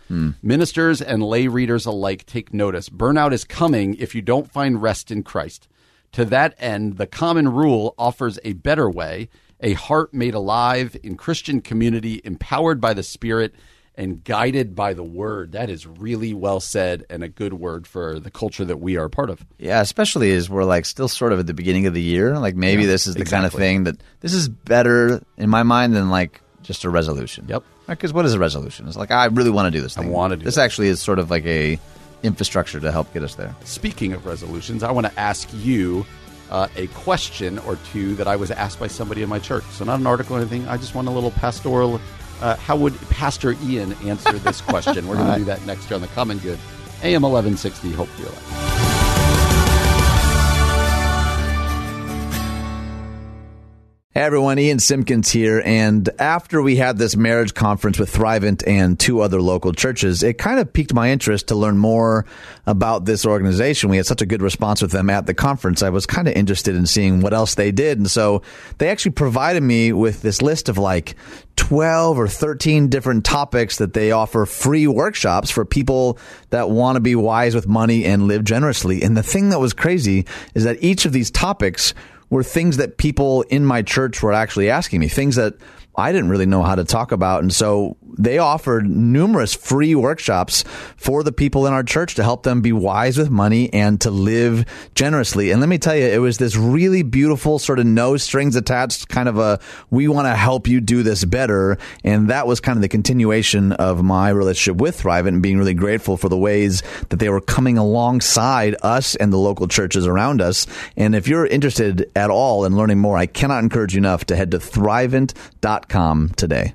Ministers and lay readers alike take notice. Burnout is coming if you don't find rest in Christ. To that end, the common rule offers a better way, a heart made alive in Christian community, empowered by the Spirit and guided by the Word. That is really well said and a good word for the culture that we are a part of. Yeah, especially as we're like still sort of at the beginning of the year. Like maybe Yeah, this is the kind of thing that this is better in my mind than like just a resolution. Yep. Because what is a resolution? It's like I really want to do this. Thing. wanna do this. that. Actually, is sort of like a infrastructure to help get us there. Speaking of resolutions, I want to ask you uh, a question or two that I was asked by somebody in my church. So, not an article or anything. I just want a little pastoral. Uh, how would Pastor Ian answer this question? We're going to do that next year on the Common Good. AM 1160, Hope for Your Life. Hey everyone, Ian Simpkins here. And after we had this marriage conference with Thrivent and two other local churches, it kind of piqued my interest to learn more about this organization. We had such a good response with them at the conference. I was kind of interested in seeing what else they did. And so they actually provided me with this list of like 12 or 13 different topics that they offer free workshops for people that want to be wise with money and live generously. And the thing that was crazy is that each of these topics were things that people in my church were actually asking me, things that I didn't really know how to talk about. And so they offered numerous free workshops for the people in our church to help them be wise with money and to live generously. And let me tell you, it was this really beautiful sort of no strings attached kind of a, we want to help you do this better. And that was kind of the continuation of my relationship with Thrivent and being really grateful for the ways that they were coming alongside us and the local churches around us. And if you're interested at all in learning more, I cannot encourage you enough to head to thrivent.com today.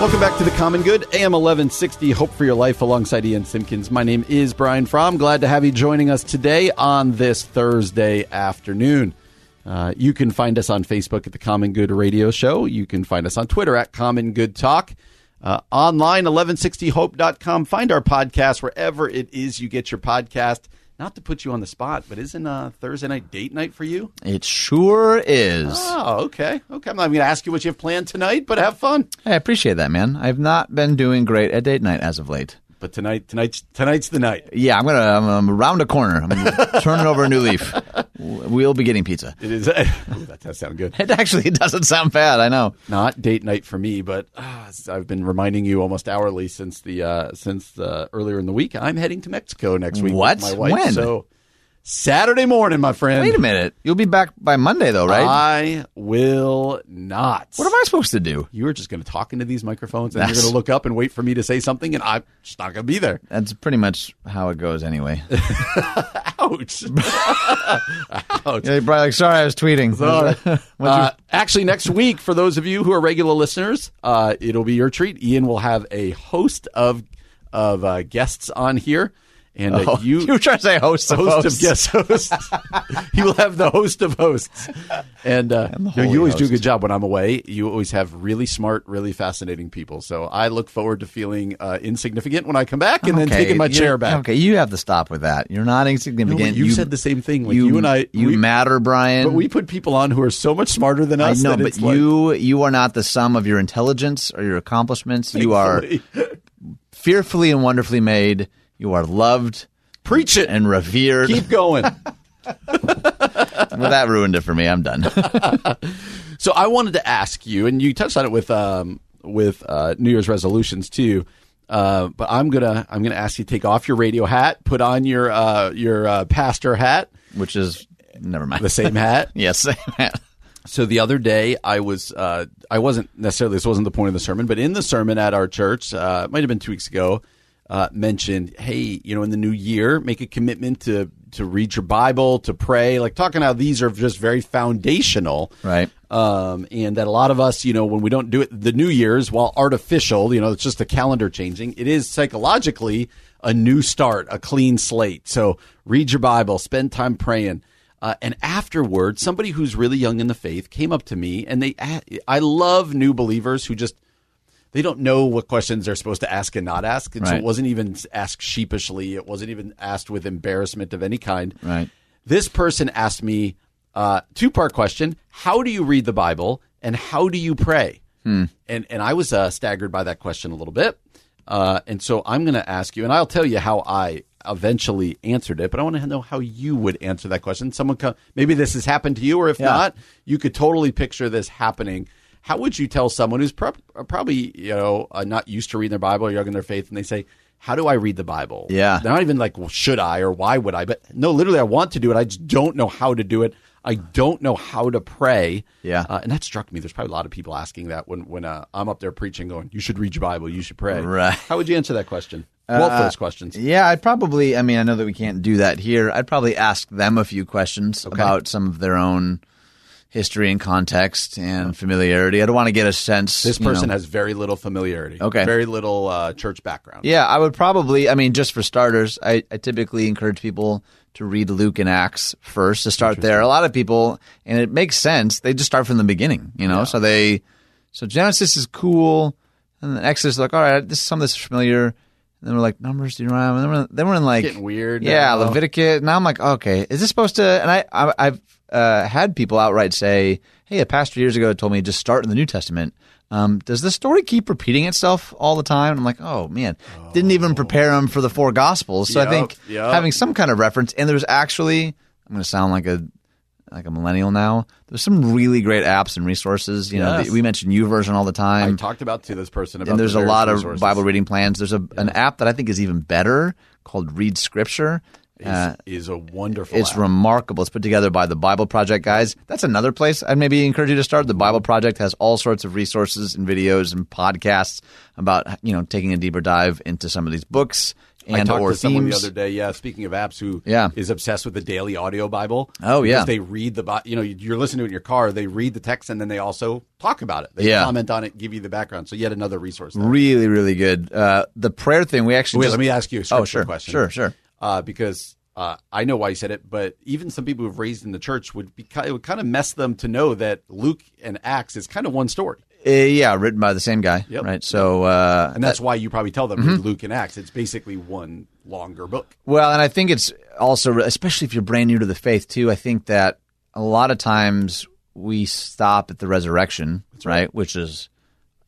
Welcome back to the Common Good, AM 1160, Hope for Your Life, alongside Ian Simpkins. My name is Brian Fromm. Glad to have you joining us today on this Thursday afternoon. Uh, you can find us on Facebook at the Common Good Radio Show. You can find us on Twitter at Common Good Talk. Uh, online, 1160hope.com. Find our podcast wherever it is you get your podcast. Not to put you on the spot, but isn't uh, Thursday night date night for you? It sure is. Oh, okay. Okay. I'm not going to ask you what you have planned tonight, but have fun. Hey, I appreciate that, man. I've not been doing great at date night as of late. But tonight, tonight's tonight's the night. Yeah, I'm gonna. I'm, I'm around a corner. I'm turning over a new leaf. We'll be getting pizza. It is. That does sound good. It actually doesn't sound bad. I know. Not date night for me, but uh, I've been reminding you almost hourly since the uh, since uh, earlier in the week. I'm heading to Mexico next week. What? With my wife. When? So Saturday morning, my friend. Wait a minute. You'll be back by Monday, though, right? I will not. what am I supposed to do? You are just going to talk into these microphones, and That's- you're going to look up and wait for me to say something, and I'm just not going to be there. That's pretty much how it goes, anyway. Ouch! Ouch! yeah, you're probably like, sorry, I was tweeting. Sorry. Uh, actually, next week, for those of you who are regular listeners, uh, it'll be your treat. Ian will have a host of of uh, guests on here, and uh, Oh, you you were trying to say host of host hosts. of guest hosts. he will have the host of hosts, and, uh, you, know, you always do a good job when I'm away. You always have really smart, really fascinating people. So I look forward to feeling uh, insignificant when I come back, and then taking my you- chair back. Okay, you have to stop with that. You're not insignificant. but you, said the same thing. Like you, and I, you we, matter, Brian. but we put people on who are so much smarter than I us. know, but it's like- you you are not the sum of your intelligence or your accomplishments. You are fearfully and wonderfully made. You are loved preach it and revered. keep going. well, that ruined it for me. I'm done. so I wanted to ask you, and you touched on it with um, with uh, New Year's resolutions too. Uh, but I'm gonna I'm gonna ask you to take off your radio hat, put on your uh, your uh, pastor hat, Which is never mind. the same hat. yes. Same hat. So the other day, I was uh, I wasn't necessarily this wasn't the point of the sermon, but in the sermon at our church, uh, it might have been two weeks ago, uh, mentioned, hey, you know, in the new year, make a commitment to to read your Bible, to pray, like talking how these are just very foundational, Right. Um, and that a lot of us, you know, when we don't do it, the New Year's, while artificial, you know, it's just the calendar changing. It is psychologically a new start, a clean slate. So read your Bible, spend time praying. Uh, and afterward, somebody who's really young in the faith came up to me, and they, I love new believers who just they don't know what questions they're supposed to ask and not ask. And so it wasn't even asked sheepishly. It wasn't even asked with embarrassment of any kind. Right. This person asked me uh, two part question: How do you read the Bible, and how do you pray? And and I was uh, staggered by that question a little bit. Uh, and so I'm going to ask you, and I'll tell you how I eventually answered it. But I want to know how you would answer that question. Someone come, maybe this has happened to you, or if Yeah. not, you could totally picture this happening. How would you tell someone who's prob- probably you know uh, not used to reading their Bible or young in their faith, and they say, "How do I read the Bible?" Yeah. they're not even like, "Well, should I?" or "Why would I?" But no, literally, I want to do it. I just don't know how to do it. I don't know how to pray. Yeah. uh, and that struck me. There's probably a lot of people asking that when when uh, I'm up there preaching, going, "You should read your Bible. You should pray." Right. How would you answer that question? Both those questions. Yeah, I'd probably. I mean, I know that we can't do that here. I'd probably ask them a few questions about some of their own history and context and familiarity. I don't want to get a sense. This person know- has very little familiarity. Okay. very little uh, church background. Yeah, I would probably. I mean, just for starters, I, I typically encourage people to read Luke and Acts first to start there. A lot of people, and it makes sense. They just start from the beginning, you know. So they, so Genesis is cool, and then Exodus is like, all right, this is some of this is familiar. And then we're like Numbers, Deuteronomy. Then we're, then we're in like Getting weird Yeah, now. Leviticus. Now I'm like, okay, is this supposed to? And I, I I've uh, had people outright say, hey, a pastor years ago told me just start in the New Testament. Um, does the story keep repeating itself all the time? And I'm like, oh man, didn't even prepare them for the four gospels. So I think yup. having some kind of reference, and there's actually, I'm going to sound like a like a millennial now. There's some really great apps and resources. You know, Yes. the, we mention YouVersion all the time. I talked about to this person about and there's the a lot of resources. Bible reading plans. There's a an app that I think is even better called Read Scripture. Is, Uh, is a wonderful. it's app. remarkable. It's put together by the Bible Project guys. That's another place I'd maybe encourage you to start. The Bible Project has all sorts of resources and videos and podcasts about you know taking a deeper dive into some of these books I talked or to someone the other day. Yeah, speaking of apps, who Yeah. is obsessed with the daily audio Bible. Oh, yeah. they read the you know you're listening to it in your car. They read the text and then they also talk about it. They Yeah. comment on it, give you the background. So yet another resource. There. Really, really good. Uh, the prayer thing we actually Wait, just- let me ask you a Oh, sure, question. sure, sure. Uh, because uh, I know why you said it, but even some people who've raised in the church would be it would kind of mess them to know that Luke and Acts is kind of one story. Uh, yeah, written by the same guy, Yep. right? So, uh, And that's why you probably tell them Mm-hmm. Luke and Acts. It's basically one longer book. Well, and I think it's also, especially if you're brand new to the faith, too. I think that a lot of times we stop at the resurrection, right. Which is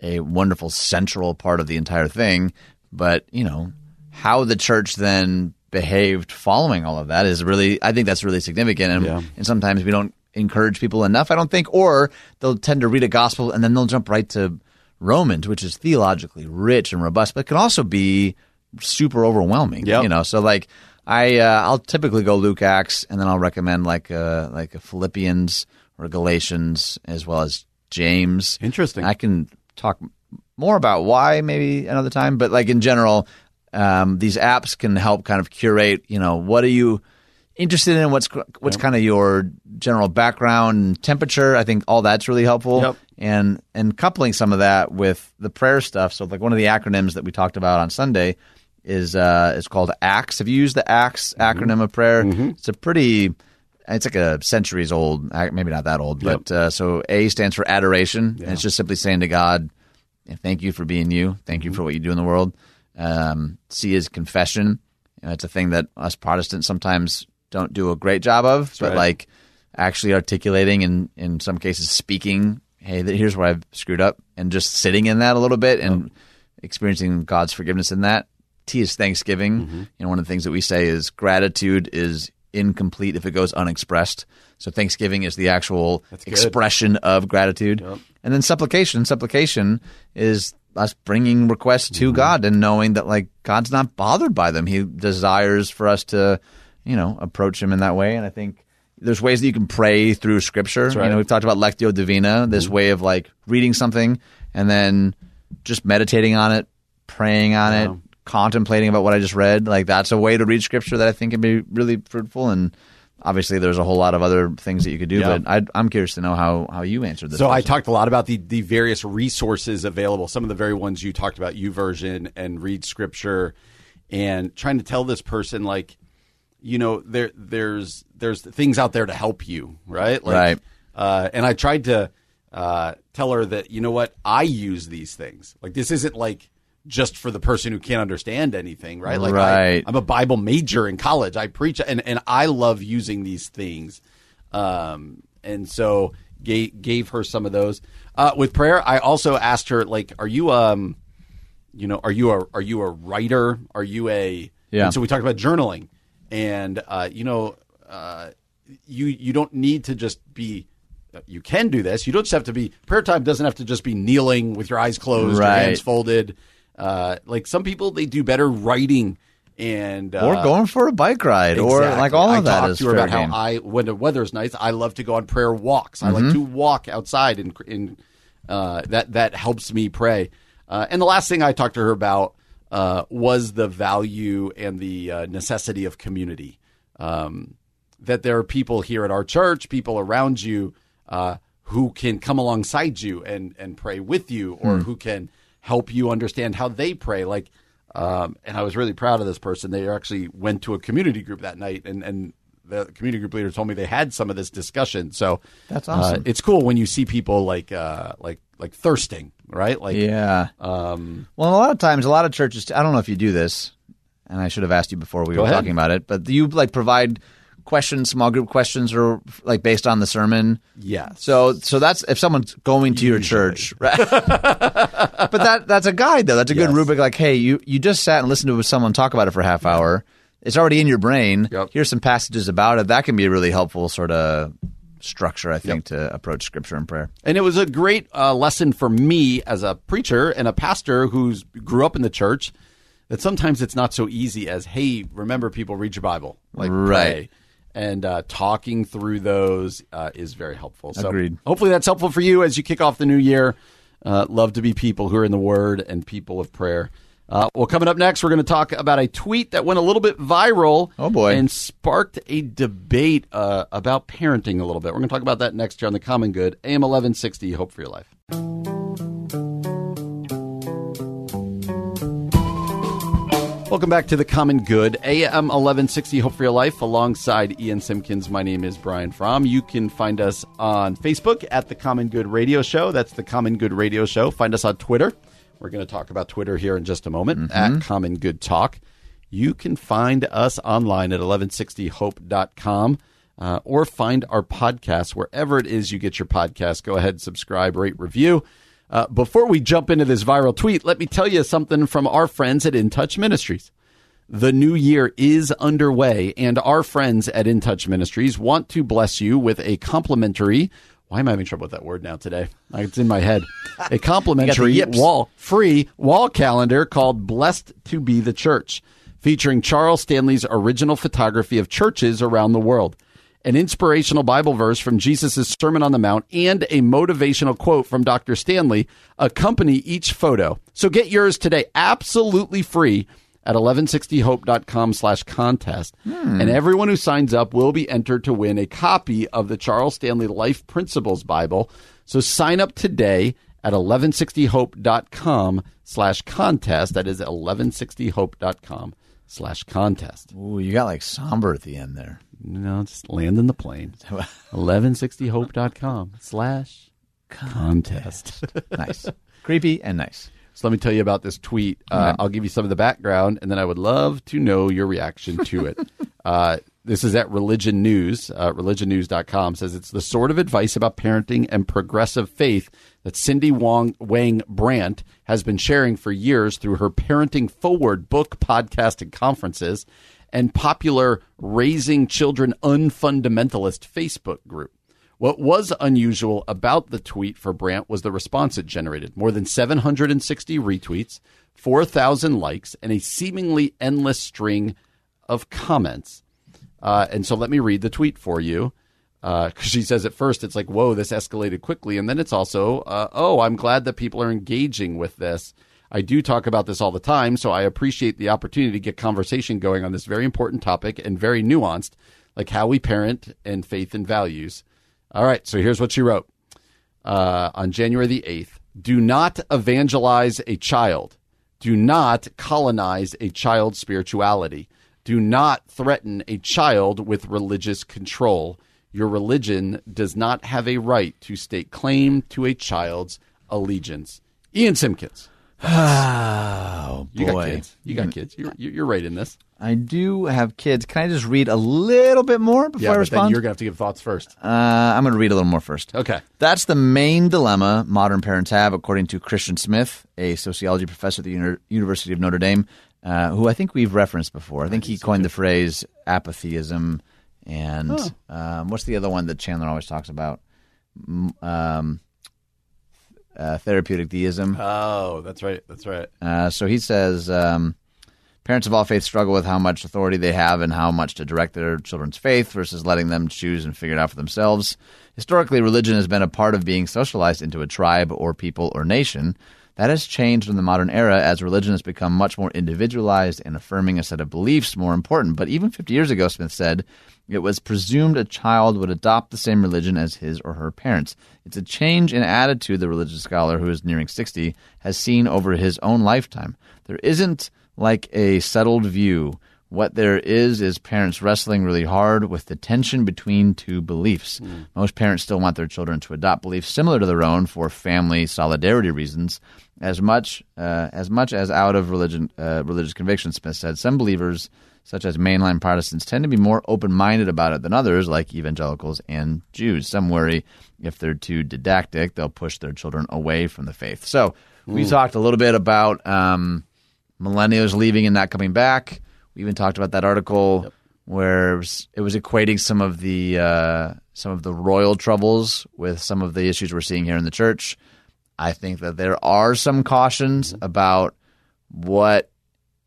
a wonderful central part of the entire thing. But, you know, how the church then behaved following all of that is really, I think that's really significant. And, Yeah. and sometimes we don't encourage people enough, I don't think, or they'll tend to read a gospel and then they'll jump right to Romans, which is theologically rich and robust, but can also be super overwhelming. Yep. You know, so like I uh, I'll typically go Luke Acts and then I'll recommend like a like a Philippians or Galatians as well as James. Interesting. I can talk more about why maybe another time, but like in general, um, these apps can help kind of curate. You know, what are you interested in? What's what's kind of your general background and temperature? I think all that's really helpful. Yep. And and coupling some of that with the prayer stuff. So like one of the acronyms that we talked about on Sunday is uh, is called ACTS. Have you used the ACTS acronym of prayer? It's a pretty it's like a centuries old, maybe not that old, but uh, so A stands for adoration, and it's just simply saying to God, "Thank you for being you. Thank you for what you do in the world." Um, C is confession. You know, it's a thing that us Protestants sometimes don't do a great job of, but right. like actually articulating and in some cases speaking, "Hey, here's where I've screwed up," and just sitting in that a little bit and experiencing God's forgiveness in that. T is thanksgiving. Mm-hmm. You know, one of the things that we say is gratitude is incomplete if it goes unexpressed. So thanksgiving is the actual expression of gratitude. And then supplication, supplication is us bringing requests Mm-hmm. to God and knowing that like God's not bothered by them. He desires for us to, you know, approach him in that way. And I think there's ways that you can pray through scripture. right. Mm-hmm. You know, we've talked about Lectio Divina, this way of like reading something and then just meditating on it, praying on it, contemplating about what I just read. Like that's a way to read scripture that I think can be really fruitful. And obviously, there's a whole lot of other things that you could do. Yeah. But I, I'm curious to know how how you answered this. So I talked a lot about the, the various resources available. Some of the very ones you talked about, YouVersion and Read Scripture, and trying to tell this person like, you know, there there's there's things out there to help you, right? Like, Right. Uh, and I tried to uh, tell her that you know what I use these things. Like this isn't like just for the person who can't understand anything, right? Like Right. I, I'm a Bible major in college. I preach and and I love using these things. Um, and so gave, gave her some of those. Uh, with prayer, I also asked her like, are you um, you know, are you a are you a writer? Are you a Yeah. and so we talked about journaling, and uh, you know, uh, you you don't need to just be. You can do this. You don't just have to be prayer time. Doesn't have to just be kneeling with your eyes closed, your Right. hands folded. Uh, like some people, they do better writing and uh, or going for a bike ride, or like all I of that talked is to her about game. how I, when the weather's nice, I love to go on prayer walks. I Mm-hmm. like to walk outside, and in, uh, that that helps me pray. Uh, and the last thing I talked to her about uh, was the value and the uh, necessity of community. Um, that there are people here at our church, people around you, uh, who can come alongside you and and pray with you, or Hmm. who can help you understand how they pray. Like, um, and I was really proud of this person. They actually went to a community group that night, and and the community group leader told me they had some of this discussion. So That's uh, awesome. it's cool when you see people like uh, like like thirsting, right? Like, yeah. um, Well, a lot of times, a lot of churches. I don't know if you do this, and I should have asked you before we were ahead. talking about it. But do you like provide questions, small group questions, or like based on the sermon? Yeah. So, so that's if someone's going to your church, right? but that that's a guide though. That's a good rubric. Like, hey, you you just sat and listened to someone talk about it for a half hour. It's already in your brain. Yep. Here's some passages about it. That can be a really helpful sort of structure, I think, to approach scripture and prayer. And it was a great uh, lesson for me as a preacher and a pastor who's grew up in the church that sometimes it's not so easy as, hey, remember people read your Bible, like Right. pray. And uh, talking through those uh, is very helpful. So Agreed. hopefully that's helpful for you as you kick off the new year. Uh, love to be people who are in the Word and people of prayer. Uh, well, coming up next, we're going to talk about a tweet that went a little bit viral. Oh, boy. And sparked a debate uh, about parenting a little bit. We're going to talk about that next year on the Common Good. AM 1160, Hope for Your Life. Welcome back to the Common Good, AM 1160 Hope for Your Life, alongside Ian Simpkins. My name is Brian Fromm. You can find us on Facebook at the Common Good Radio Show. That's the Common Good Radio Show. Find us on Twitter. We're going to talk about Twitter here in just a moment at Common Good Talk. You can find us online at 1160hope.com uh, or find our podcast wherever it is you get your podcast. Go ahead, subscribe, rate, review. Uh, before we jump into this viral tweet, let me tell you something from our friends at In Touch Ministries. The new year is underway, and our friends at In Touch Ministries want to bless you with a complimentary. Why am I having trouble with that word now today? It's in my head. A complimentary wall, free wall calendar called Blessed to Be the Church, featuring Charles Stanley's original photography of churches around the world an inspirational Bible verse from Jesus' Sermon on the Mount, and a motivational quote from Dr. Stanley accompany each photo. So get yours today absolutely free at 1160hope.com slash contest. Hmm. And everyone who signs up will be entered to win a copy of the Charles Stanley Life Principles Bible. So sign up today at 1160hope.com slash contest. That is 1160hope.com slash contest. Ooh, you got like somber at the end there. No, just land in the plane. 1160hope.com slash contest. nice. Creepy and nice. So let me tell you about this tweet. Uh, I'll give you some of the background, and then I would love to know your reaction to it. uh, this is at Religion News. Uh, religionnews.com says it's the sort of advice about parenting and progressive faith that Cindy Wong, Wang Brandt has been sharing for years through her Parenting Forward book, podcast, and conferences, and popular Raising Children Unfundamentalist Facebook group. What was unusual about the tweet for Brandt was the response it generated more than 760 retweets, 4,000 likes, and a seemingly endless string of comments. Uh, and so let me read the tweet for you. Because she says at first it's like, whoa, this escalated quickly. And then it's also, uh, oh, I'm glad that people are engaging with this. I do talk about this all the time, so I appreciate the opportunity to get conversation going on this very important topic and very nuanced, like how we parent and faith and values. All right, so here's what she wrote uh, on January the 8th Do not evangelize a child. Do not colonize a child's spirituality. Do not threaten a child with religious control. Your religion does not have a right to stake claim to a child's allegiance. Ian Simpkins. Oh, You got boy. kids. You got kids. You're, you're right in this. I do have kids. Can I just read a little bit more before Yeah, I but then respond? you're going to have to give thoughts first. Uh, I'm going to read a little more first. Okay. That's the main dilemma modern parents have, according to Christian Smith, a sociology professor at the Uni- University of Notre Dame, uh, who I think we've referenced before. I think he coined the phrase apathyism, And um, what's the other one that Chandler always talks about? Um, uh, therapeutic deism. Oh, that's right. That's right. Uh, so he says um, parents of all faiths struggle with how much authority they have and how much to direct their children's faith versus letting them choose and figure it out for themselves. Historically, religion has been a part of being socialized into a tribe or people or nation. That has changed in the modern era as religion has become much more individualized and affirming a set of beliefs more important. But even 50 years ago, Smith said, it was presumed a child would adopt the same religion as his or her parents. It's a change in attitude the religious scholar, who is nearing 60, has seen over his own lifetime. There isn't like a settled view. What there is is parents wrestling really hard with the tension between two beliefs. Most parents still want their children to adopt beliefs similar to their own for family solidarity reasons, as much uh, as much as out of religion uh, religious conviction. Smith said some believers, such as mainline Protestants, tend to be more open minded about it than others, like evangelicals and Jews. Some worry if they're too didactic, they'll push their children away from the faith. So we talked a little bit about. Um, millennials leaving and not coming back. We even talked about that article where it was, it was equating some of the uh, some of the royal troubles with some of the issues we're seeing here in the church. I think that there are some cautions about what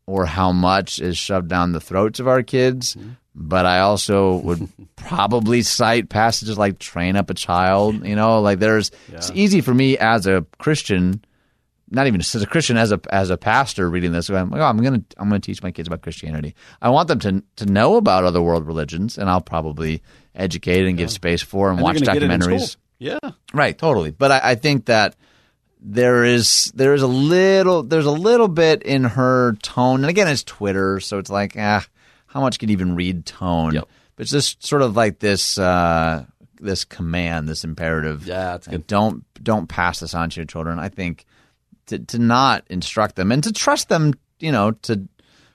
or how much is shoved down the throats of our kids. But I also would probably cite passages like "train up a child." You know, like there's it's easy for me as a Christian not even as a Christian, as a as a pastor reading this, I'm like, oh, I'm gonna I'm gonna teach my kids about Christianity. I want them to to know about other world religions, and I'll probably educate and give space for and, And watch they're get it in documentaries. Yeah. Right, totally. But I, I think that there is there is a little there's a little bit in her tone, and again, it's Twitter, so it's like ah, how much can you even read tone? Yep. But it's just sort of like this uh, this command, this imperative. Yeah, that's good. Don't don't pass this on to your children. I think to to not instruct them and to trust them, you know, to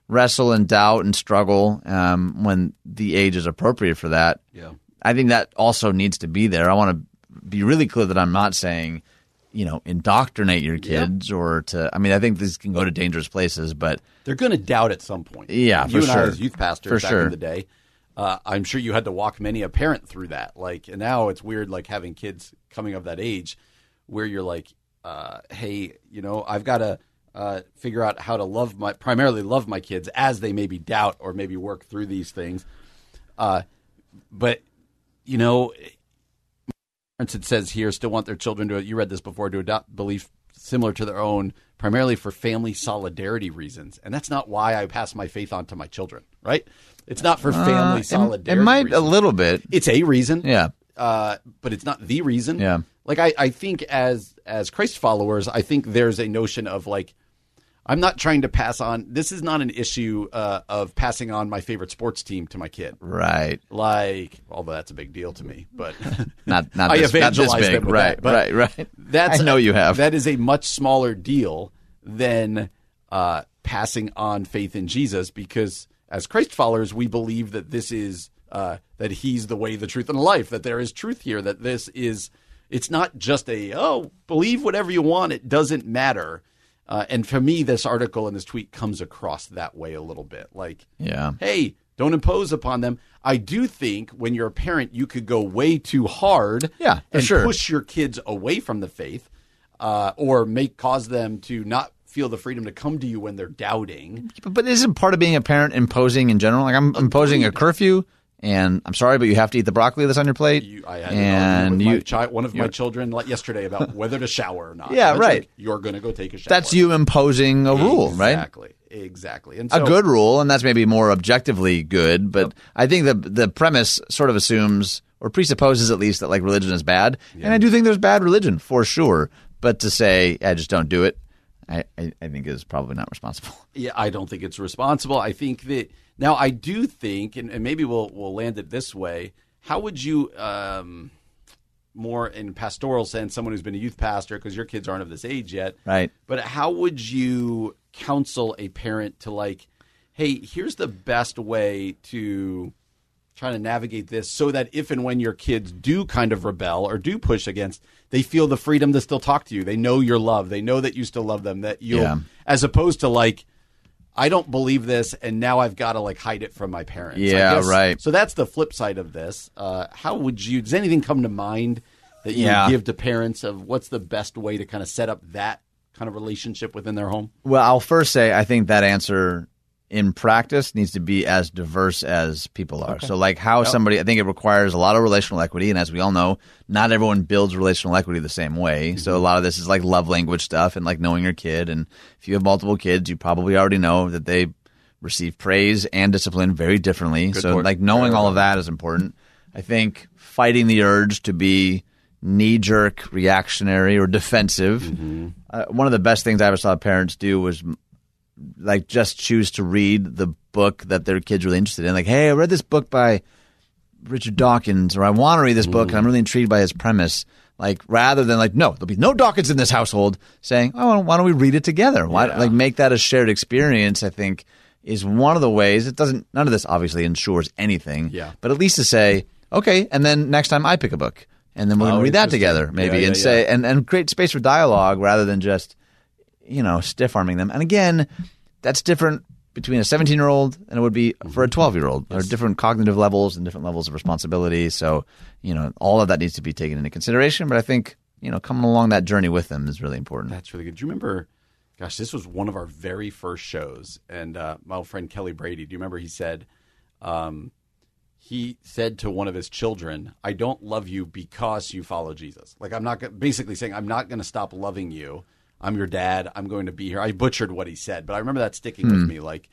wrestle and doubt and struggle um, when the age is appropriate for that. Yeah. I think that also needs to be there. I want to be really clear that I'm not saying, you know, indoctrinate your kids or to. I mean, I think this can go to dangerous places, but They're going to doubt at some point. Yeah, you for and I sure. as youth pastors For back sure. in the day. Uh, I'm sure you had to walk many a parent through that. Like, and now it's weird, like having kids coming of that age, where you're like, uh, "Hey, you know, I've got to uh, figure out how to love my, primarily love my kids as they maybe doubt or maybe work through these things." Uh, but you know, parents it says here still want their children to you read this before to adopt belief similar to their own primarily for family solidarity reasons and that's not why i pass my faith on to my children right it's not for family Uh, solidarity It, might a little bit. it's a reason Yeah. Uh, but it's not the reason Yeah. like I, I think as as christ followers i think there's a notion of like i'm not trying to pass on this is not an issue uh, of passing on my favorite sports team to my kid Right. like although that's a big deal to me but Not not I this, not this big. them right. that, right. Right. That's I know you have. That is a much smaller deal than uh, passing on faith in Jesus, because as Christ followers, we believe that this is uh, that He's the way, the truth, and the life. That there is truth here. That this is. It's not just a oh, believe whatever you want. It doesn't matter. Uh, and for me, this article and this tweet comes across that way a little bit. Like, Yeah. hey, don't impose upon them. I do think when you're a parent, you could go way too hard Yeah, and sure. push your kids away from the faith uh, or make cause them to not feel the freedom to come to you when they're doubting. But, but isn't part of being a parent imposing in general? Like I'm imposing a curfew, and I'm sorry, but you have to eat the broccoli that's on your plate. You, I had and you, chi- one of my children like yesterday about whether to shower or not. Yeah, And right. like, you're going to go take a shower. that's you imposing a rule, right? Exactly. Exactly. And a good rule, and that's maybe more objectively good. But I think the the premise sort of assumes or presupposes at least that like religion is bad, and I do think there's bad religion for sure. But to say, I just don't do it, I, I, I think is probably not responsible. Yeah, I don't think it's responsible. I think that now I do think, and, and maybe we'll we'll land it this way. How would you, um, more in pastoral sense, someone who's been a youth pastor, because your kids aren't of this age yet, Right. But how would you counsel a parent to like, hey, here's the best way to try to navigate this so that if and when your kids do kind of rebel or do push against, they feel the freedom to still talk to you. They know your love. They know that you still love them. That you, Yeah. as opposed to like, I don't believe this, and now I've got to like hide it from my parents. Yeah, guess- right. So that's the flip side of this. Uh, how would you? Does anything come to mind that you Yeah. give to parents of what's the best way to kind of set up that kind of relationship within their home? Well, I'll first say I think that answer in practice needs to be as diverse as people are. So, like how somebody, I think it requires a lot of relational equity, and as we all know, not everyone builds relational equity the same way. So, a lot of this is like love language stuff and like knowing your kid. And if you have multiple kids, you probably already know that they receive praise and discipline very differently. so, point. like knowing all of that is important. I think fighting the urge to be knee jerk, reactionary, or defensive. Uh, one of the best things I ever saw parents do was like just choose to read the book that their kids really interested in. Like, hey, I read this book by Richard Dawkins, or I want to read this book, and I'm mm. really intrigued by his premise. Like, rather than like, no, there'll be no Dawkins in this household, saying, oh, why don't we read it together? Why, Yeah. like, make that a shared experience? I think is one of the ways. It doesn't. None of this obviously ensures anything. Yeah. But at least to say, okay, and then next time I pick a book, and then we're Oh, read that together, maybe, Yeah, yeah, and say, and and create space for dialogue rather than just you know, stiff arming them. And again, that's different between a 17 year old and it would be for a 12 year old. There are different cognitive levels and different levels of responsibility. So, you know, all of that needs to be taken into consideration. But I think, you know, coming along that journey with them is really important. That's really good. Do you remember? Gosh, this was one of our very first shows, and uh, my old friend Kelly Brady. Do you remember? He said, um, he said to one of his children, "I don't love you because you follow Jesus." Like I'm not basically saying I'm not going to stop loving you. I'm your dad. I'm going to be here. I butchered what he said, but I remember that sticking with me. Like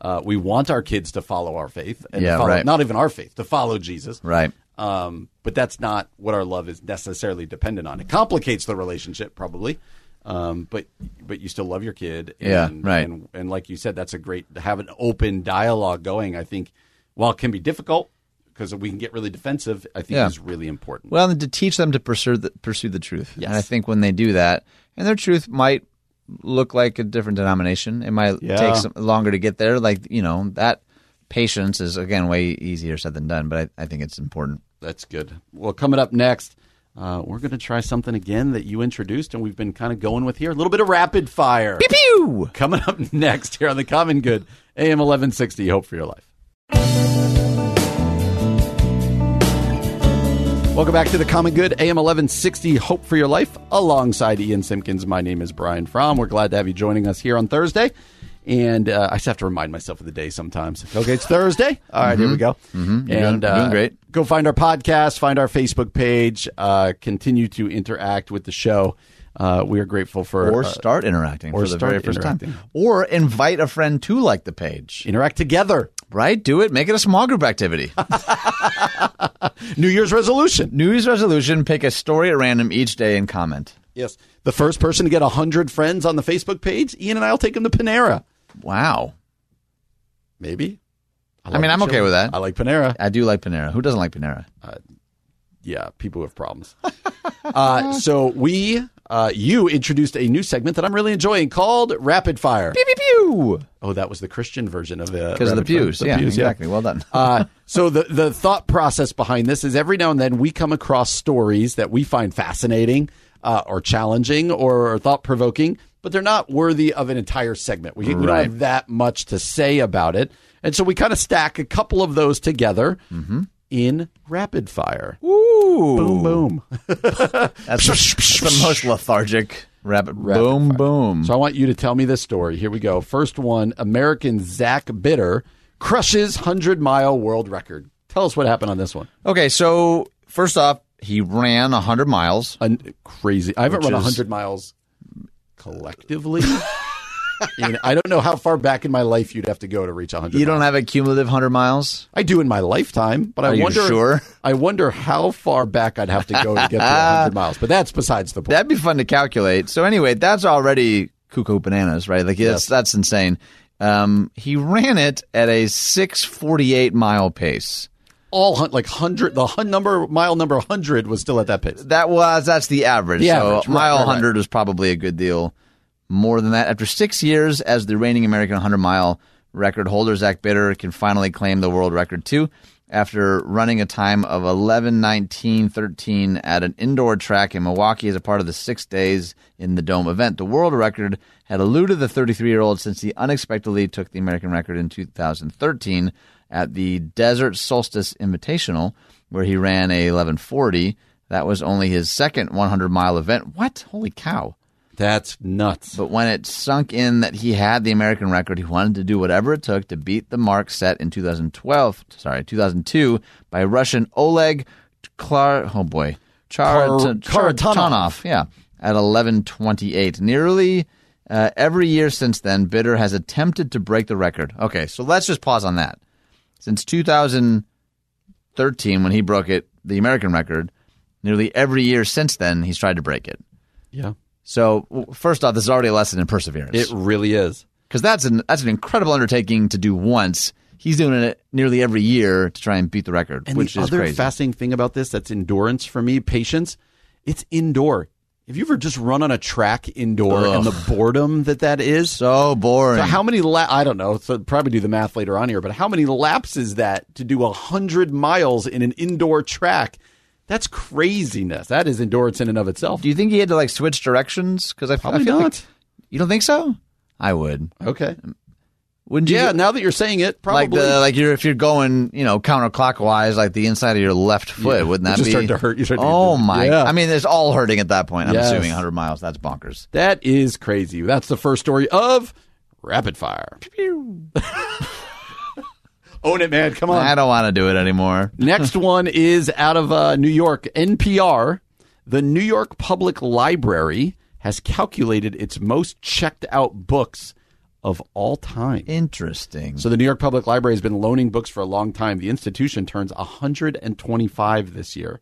uh, we want our kids to follow our faith, and Yeah, follow, right. not even our faith, to follow Jesus. Right. Um, but that's not what our love is necessarily dependent on. It complicates the relationship, probably. Um, but but you still love your kid. And, Yeah, right. And, and like you said, that's a great to have an open dialogue going. I think while it can be difficult because we can get really defensive, I think Yeah. is really important. Well, and to teach them to pursue the, pursue the truth. Yes. And I think when they do that, and their truth might look like a different denomination, it might Yeah. take some longer to get there. Like you know that patience is again way easier said than done. But I, I think it's important. That's good. Well, coming up next, uh, we're going to try something again that you introduced and we've been kind of going with here. A little bit of rapid fire. Pew pew. Coming up next here on the Common Good, AM 1160, Hope for Your Life. Welcome back to the Common Good, AM 1160, Hope for Your Life, alongside Ian Simpkins. My name is Brian Fromm. We're glad to have you joining us here on Thursday. And uh, I just have to remind myself of the day sometimes. Okay, it's Thursday. All right, here we go. Mm-hmm. And uh, great. Go find our podcast, find our Facebook page, uh, continue to interact with the show. Uh, we are grateful for Or uh, start interacting or for the start very first time. Or invite a friend to like the page. interact together. Right? Do it. Make it a small group activity. New Year's resolution. New Year's resolution: pick a story at random each day and comment. Yes. The first person to get 100 friends on the Facebook page, Ian and I will take them to Panera. Wow. Maybe. I love mean, I'm okay with that. I like Panera. I do like Panera. Who doesn't like Panera? Yeah, people who have problems. uh, so we, uh, you introduced a new segment that I'm really enjoying called Rapid Fire. Pew pew pew. Oh, that was the Christian version of the Because of the pews. yeah, exactly. Well done. uh, so the the thought process behind this is every now and then we come across stories that we find fascinating uh, or challenging or thought provoking, but they're not worthy of an entire segment. We, we don't have that much to say about it, and so we kind of stack a couple of those together Mm-hmm. In rapid fire. Ooh. Boom, boom. That's the, that's the most lethargic rapid. boom, boom. So I want you to tell me this story. Here we go. First one: American Zach Bitter crushes hundred mile world record. Tell us what happened on this one. okay, so first off, he ran 100 miles. Un- crazy. I haven't Which run is- 100 miles collectively. I don't know how far back in my life you'd have to go to reach 100. You don't miles. have a cumulative 100 miles? I do in my lifetime, but I Are you wonder. sure? I wonder how far back I'd have to go to get to 100 miles. But that's besides the point. That'd be fun to calculate. So anyway, that's already cuckoo bananas, right? Like, Yes. that's, insane. Um, he ran it at a 648 mile pace. All like hundred, the hun- number mile number 100 was still at that pace. That was that's the average. The so average, right, mile right, right. 100 was probably a good deal. More than that, after six years as the reigning American 100 mile record holder, Zach Bitter can finally claim the world record too. After running a time of 11, 19, 13 at an indoor track in Milwaukee as a part of the six days in the Dome event, the world record had eluded the 33 year old since he unexpectedly took the American record in 2013 at the Desert Solstice Invitational, where he ran a 1140. That was only his second 100 mile event. What? Holy cow. That's nuts. But when it sunk in that he had the American record, he wanted to do whatever it took to beat the mark set in 2012, sorry, 2002 by Russian Oleg Klar, oh boy, Char- Kar- Char- Karatanov. Karatanov, yeah, at 1128. Nearly uh, every year since then, Bitter has attempted to break the record. Okay, so let's just pause on that. Since 2013, when he broke it, the American record, nearly every year since then, he's tried to break it. yeah, So first off, this is already a lesson in perseverance it really is. because that's an that's an incredible undertaking to do once. He's doing it nearly every year to try and beat the record, And which the is other crazy. fascinating thing about this that's endurance for me, patience, it's indoor. Have you ever just run on a track indoor and the boredom that that is? so boring. So how many la- I don't know. So probably do the math later on here, but how many laps is that to do a hundred miles in an indoor track? That's craziness. That is endurance in and of itself. do you think he had to like switch directions? Because I, I Probably feel not. like you don't think so. I would. Okay. Wouldn't you? Yeah. Now that you're saying it, probably like the like you're if you're going you know counterclockwise like the inside of your left foot Yeah. wouldn't that be started to hurt. You started to oh my Yeah. I mean it's all hurting at that point I'm Yes. assuming 100 miles that's bonkers that is crazy. That's the first story of rapid fire. Own it, man. Come on. I don't want to do it anymore Next one is out of uh, New York. NPR, the New York Public Library, has calculated its most checked out books of all time. interesting So the New York Public Library has been loaning books for a long time. The institution turns 125 this year.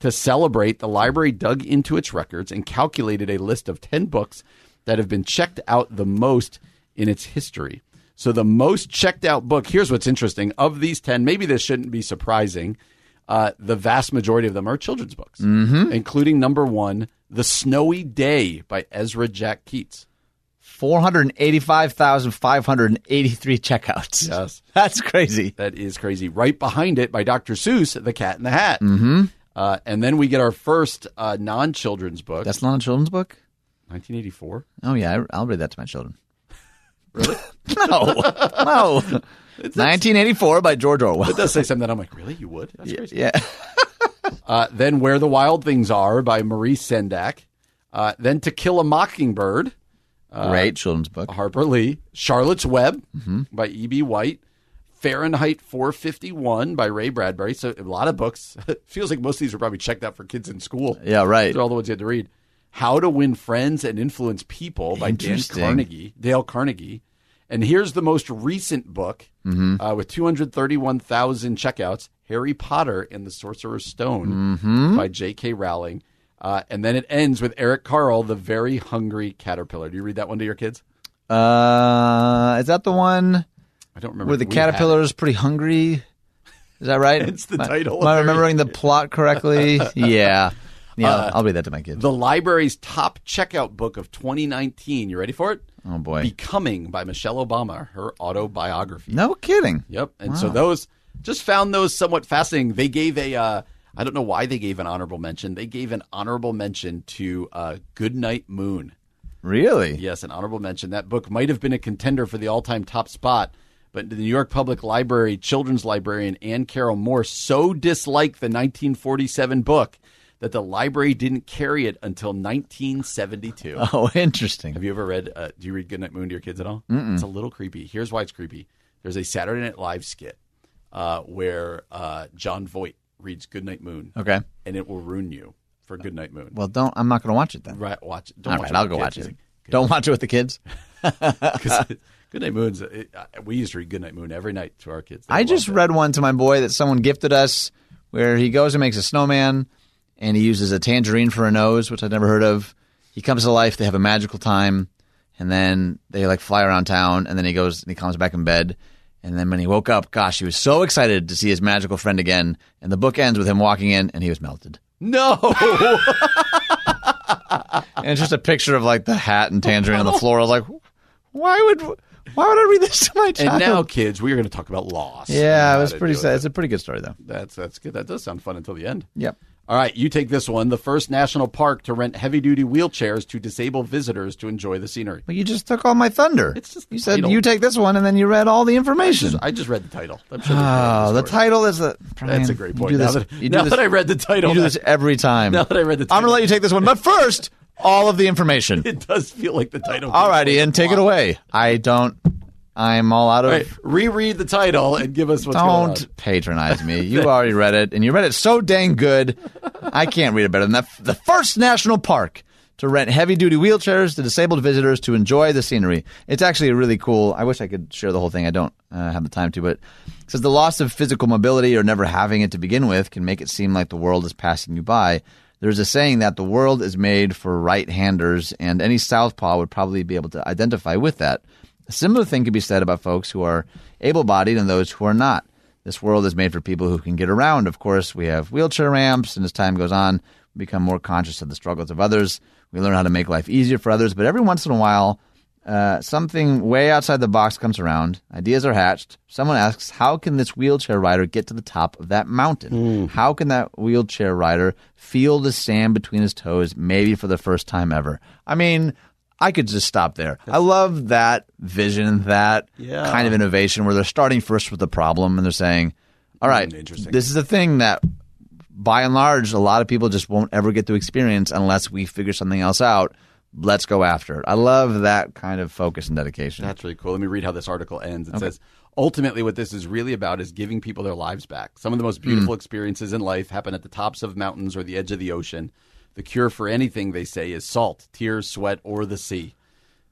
To celebrate, the library dug into its records and calculated a list of 10 books that have been checked out the most in its history. So, the most checked out book, here's what's interesting. Of these 10, maybe this shouldn't be surprising. Uh, the vast majority of them are children's books, mm-hmm. including number one, The Snowy Day by Ezra Jack Keats. 485,583 checkouts. Yes. That's crazy. That is crazy. Right behind it by Dr. Seuss, The Cat in the Hat. Mm-hmm. Uh, and then we get our first uh, non children's book. That's not a children's book? 1984. Oh, yeah. I- I'll read that to my children. Really? No. no. 1984 by George Orwell. it does say something that I'm like, really? You would? That's crazy. Yeah. Uh, then Where the Wild Things Are by Maurice Sendak. Uh, then To Kill a Mockingbird, Great children's book. Harper Lee. Charlotte's Web by E.B. White. Fahrenheit 451 by Ray Bradbury. So a lot of books. Feels like most of these were probably checked out for kids in school. Yeah, right. They're all the ones you had to read. How to Win Friends and Influence People by Dan Carnegie, Dale Carnegie. And here's the most recent book Mm-hmm. uh, with 231,000 checkouts Harry Potter and the Sorcerer's Stone Mm-hmm. by J.K. Rowling. Uh, and then it ends with Eric Carle, The Very Hungry Caterpillar. Do you read that one to your kids? Uh, is that the one I don't remember. where the caterpillar is pretty hungry? Is that right? It's the Am title. Am I remembering the plot correctly? yeah. Yeah, I'll read that to my kids. The library's top checkout book of 2019. You ready for it? Oh, boy. Becoming by Michelle Obama, her autobiography. No kidding. Yep. And so those just found those somewhat fascinating. They gave a uh, I don't know why they gave an honorable mention. They gave an honorable mention to uh, Goodnight Moon. Really? Yes, an honorable mention. That book might have been a contender for the all-time top spot, but the New York Public Library children's librarian Anne Carroll Moore so disliked the 1947 book that the library didn't carry it until 1972. Oh, interesting. Have you ever read? Uh, do you read Goodnight Moon to your kids at all? It's a little creepy. Here's why it's creepy. There's a Saturday Night Live skit uh, where uh, Jon Voight reads Goodnight Moon, Okay. and it will ruin you for Goodnight Moon. Well, don't. I'm not going to watch it then. right, watch. Don't All watch right, I'll go the watch kids. it. Don't watch it with the kids. Goodnight Moon's. It, uh, we used to read Goodnight Moon every night to our kids. They I just loved it. read one to my boy that someone gifted us where he goes and makes a snowman and he uses a tangerine for a nose, which I'd never heard of. He comes to life, they have a magical time, and then they like fly around town, and then he goes and he comes back in bed. And then when he woke up, gosh, he was so excited to see his magical friend again. And the book ends with him walking in and he was melted. no. And it's just a picture of like the hat and tangerine on the floor. I was like, why would why would I read this to my child? and now, kids, we are going to talk about loss. yeah, it was pretty sad. it. It's a pretty good story though. That's that's good. That does sound fun until the end. Yep. All right, you take this one. The first national park to rent heavy duty wheelchairs to disabled visitors to enjoy the scenery. But you just took all my thunder. It's just you said title. you take this one, and then you read all the information. I just read the title. I'm sure Oh, the ah, there's title is a. That's a great point. You do now this, that, you do now this, that I read the title, you do this every time. now that I read the I'm gonna let you take this one, but first, all of the information. it does feel like the title. All right, Ian, take it away. I don't. I'm all out of. All right, reread the title and give us what's going on. Don't patronize me. You already read it, and you read it so dang good. I can't read it better than that. The first national park to rent heavy duty wheelchairs to disabled visitors to enjoy the scenery. It's actually really cool. I wish I could share the whole thing. I don't uh, have the time to, but it says the loss of physical mobility or never having it to begin with can make it seem like the world is passing you by. There's a saying that the world is made for right handers, and any southpaw would probably be able to identify with that. A similar thing could be said about folks who are able bodied and those who are not. This world is made for people who can get around. Of course, we have wheelchair ramps, and as time goes on, we become more conscious of the struggles of others. We learn how to make life easier for others, but every once in a while, uh, something way outside the box comes around. Ideas are hatched. Someone asks, How can this wheelchair rider get to the top of that mountain? How can that wheelchair rider feel the sand between his toes, maybe for the first time ever? I mean, I could just stop there. I love that vision, that Yeah. kind of innovation where they're starting first with the problem and they're saying, All right, mm, interesting. this is a thing that by and large, a lot of people just won't ever get to experience unless we figure something else out. Let's go after it. I love that kind of focus and dedication. That's really cool. Let me read how this article ends. It says, ultimately, what this is really about is giving people their lives back. Some of the most beautiful mm. experiences in life happen at the tops of mountains or the edge of the ocean. The cure for anything, they say, is salt, tears, sweat, or the sea.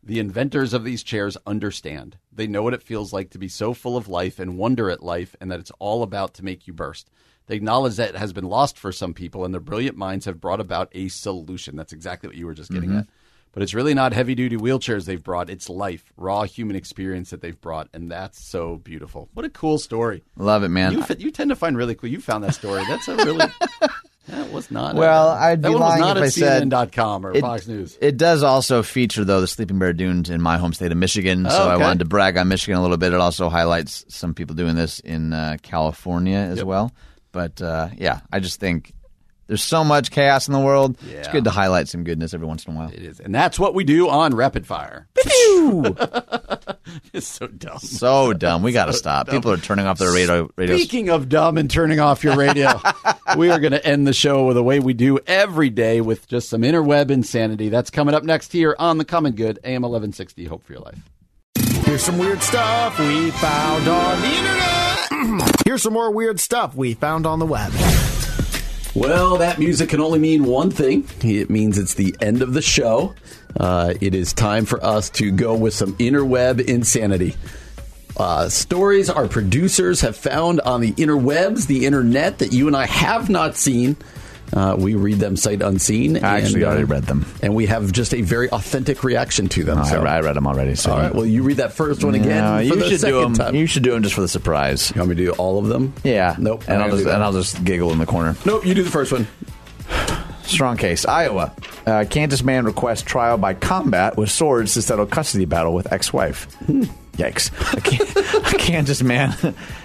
The inventors of these chairs understand. They know what it feels like to be so full of life and wonder at life, and that it's all about to make you burst. They acknowledge that it has been lost for some people, and their brilliant minds have brought about a solution. That's exactly what you were just getting Mm-hmm. at. But it's really not heavy duty wheelchairs they've brought. It's life, raw human experience that they've brought. And that's so beautiful. What a cool story. Love it, man. You, you tend to find really cool. You found that story. That's a really. that was not. Well, I'd be was lying not if I said CNN.com or it, Fox News. It does also feature though the Sleeping Bear Dunes in my home state of Michigan. So Oh, I wanted to brag on Michigan a little bit. It also highlights some people doing this in uh, California as Yep. well. But uh, yeah, I just think there's so much chaos in the world. It's good to highlight some goodness every once in a while. It is, and that's what we do on Rapid Fire. it's so dumb. So dumb. We got to stop. People are turning off their radio. radios. Speaking of dumb and turning off your radio, we are going to end the show with the way we do every day with just some interweb insanity. That's coming up next here on The Common Good, AM 1160. Hope for your life. Here's some weird stuff we found on the internet. Here's some more weird stuff we found on the web. Well, that music can only mean one thing. It means it's the end of the show. Uh, it is time for us to go with some interweb insanity. Uh, stories our producers have found on the interwebs, the internet that you and I have not seen. Uh, we read them sight unseen. I actually and, uh, already read them. And we have just a very authentic reaction to them. I, so. I read them already. So All right. Well, you read that first one again. No, you should do them. time. You should do them just for the surprise. You want me to do all of them? Yeah. Nope. And I'll just and I'll just giggle in the corner. Nope. You do the first one. Strong case. Iowa. Uh, Kansas man requests trial by combat with swords to settle custody battle with ex-wife. Yikes. A, Kan- a Kansas man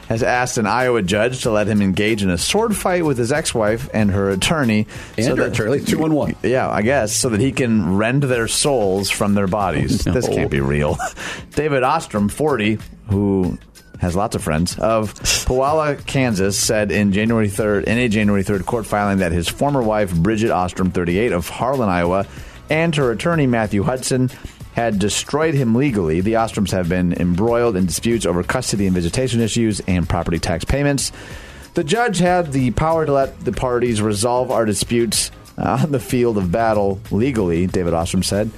has asked an Iowa judge to let him engage in a sword fight with his ex-wife and her attorney. And her attorney, two on one. Yeah, I guess, so that he can rend their souls from their bodies. This No. can't be real. David Ostrom, 40, who has lots of friends, of Puyallup, Kansas, said in January 3rd, in a January 3rd court filing that his former wife, Bridget Ostrom, 38, of Harlan, Iowa, and her attorney, Matthew Hudson, had destroyed him legally. The Ostroms have been embroiled in disputes over custody and visitation issues and property tax payments. The judge had the power to let the parties resolve our disputes on the field of battle legally, David Ostrom said,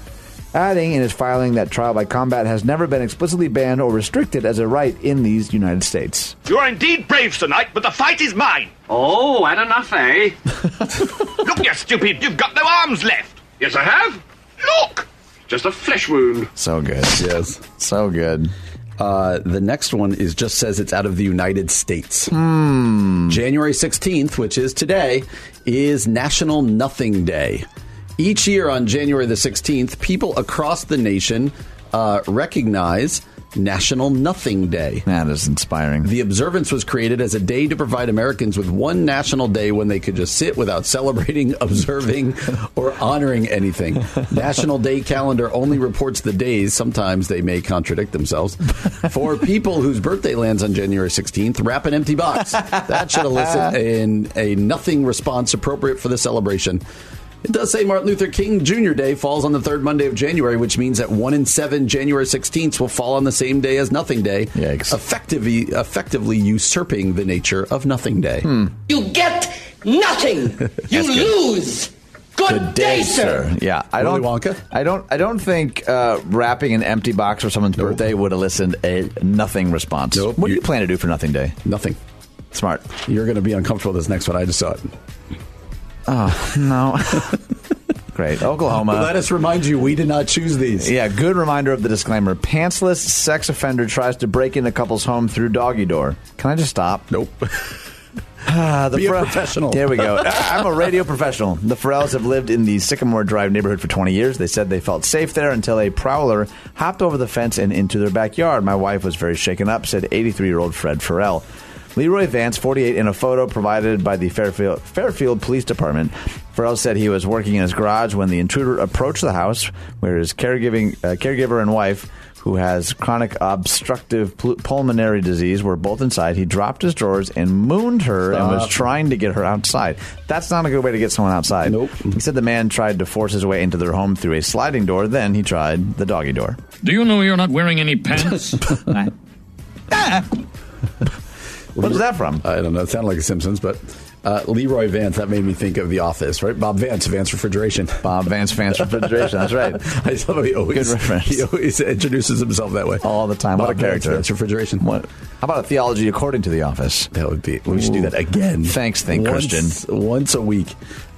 adding in his filing that trial by combat has never been explicitly banned or restricted as a right in these United States. You are indeed brave, tonight, but the fight is mine. Oh, had enough, eh? Look, you stupid, you've got no arms left. Yes, I have. Look! Just a flesh wound. So good. Yes. So good. Uh, the next one is just says it's out of the United States. Hmm. January 16th, which is today, is National Nothing Day. Each year on January the 16th, people across the nation uh, recognize National Nothing Day. That is inspiring. The observance was created as a day to provide Americans with one national day when they could just sit without celebrating, observing, or honoring anything. National Day calendar only reports the days. Sometimes they may contradict themselves. For people whose birthday lands on January 16th, wrap an empty box. That should elicit an, a nothing response appropriate for the celebration. It does say Martin Luther King Jr. Day falls on the third Monday of January, which means that one in seven January 16th will fall on the same day as Nothing Day, Yikes. effectively effectively usurping the nature of Nothing Day. You get nothing. You lose. Good, day, sir. Yeah, I Willy don't. Wonka? I don't. I don't think uh, wrapping an empty box for someone's birthday would elicit a nothing response. Nope. What do You- you plan to do for Nothing Day? Nothing. Smart. You're going to be uncomfortable with this next one. I just saw it. Oh, no. Great. Oklahoma. Let us remind you, we did not choose these. Yeah, good reminder of the disclaimer. Pantsless sex offender tries to break into couple's home through doggy door. Can I just stop? Nope. Uh, the Be a professional. There we go. I'm a radio professional. The Farrells have lived in the Sycamore Drive neighborhood for 20 years. They said they felt safe there until a prowler hopped over the fence and into their backyard. My wife was very shaken up, said 83 year old Fred Farrell. Leroy Vance, 48, in a photo provided by the Fairfield, Fairfield Police Department. Farrell said he was working in his garage when the intruder approached the house, where his caregiving, uh, caregiver and wife, who has chronic obstructive pulmonary disease, were both inside. He dropped his drawers and mooned her and was trying to get her outside. That's not a good way to get someone outside. Nope. He said the man tried to force his way into their home through a sliding door. Then he tried the doggy door. Do you know you're not wearing any pants? What's that from? I don't know. It sounded like a Simpsons, but Uh, Leroy Vance, that made me think of The Office, right? Bob Vance, Vance Refrigeration. Bob Vance Vance Refrigeration. That's right. I love how he always, Good reference. he always introduces himself that way. All the time. What a character. Vance, Vance Refrigeration. What? How about a theology according to the office? That would be. We should do that again. Thanks, think once, Christian. Once a week.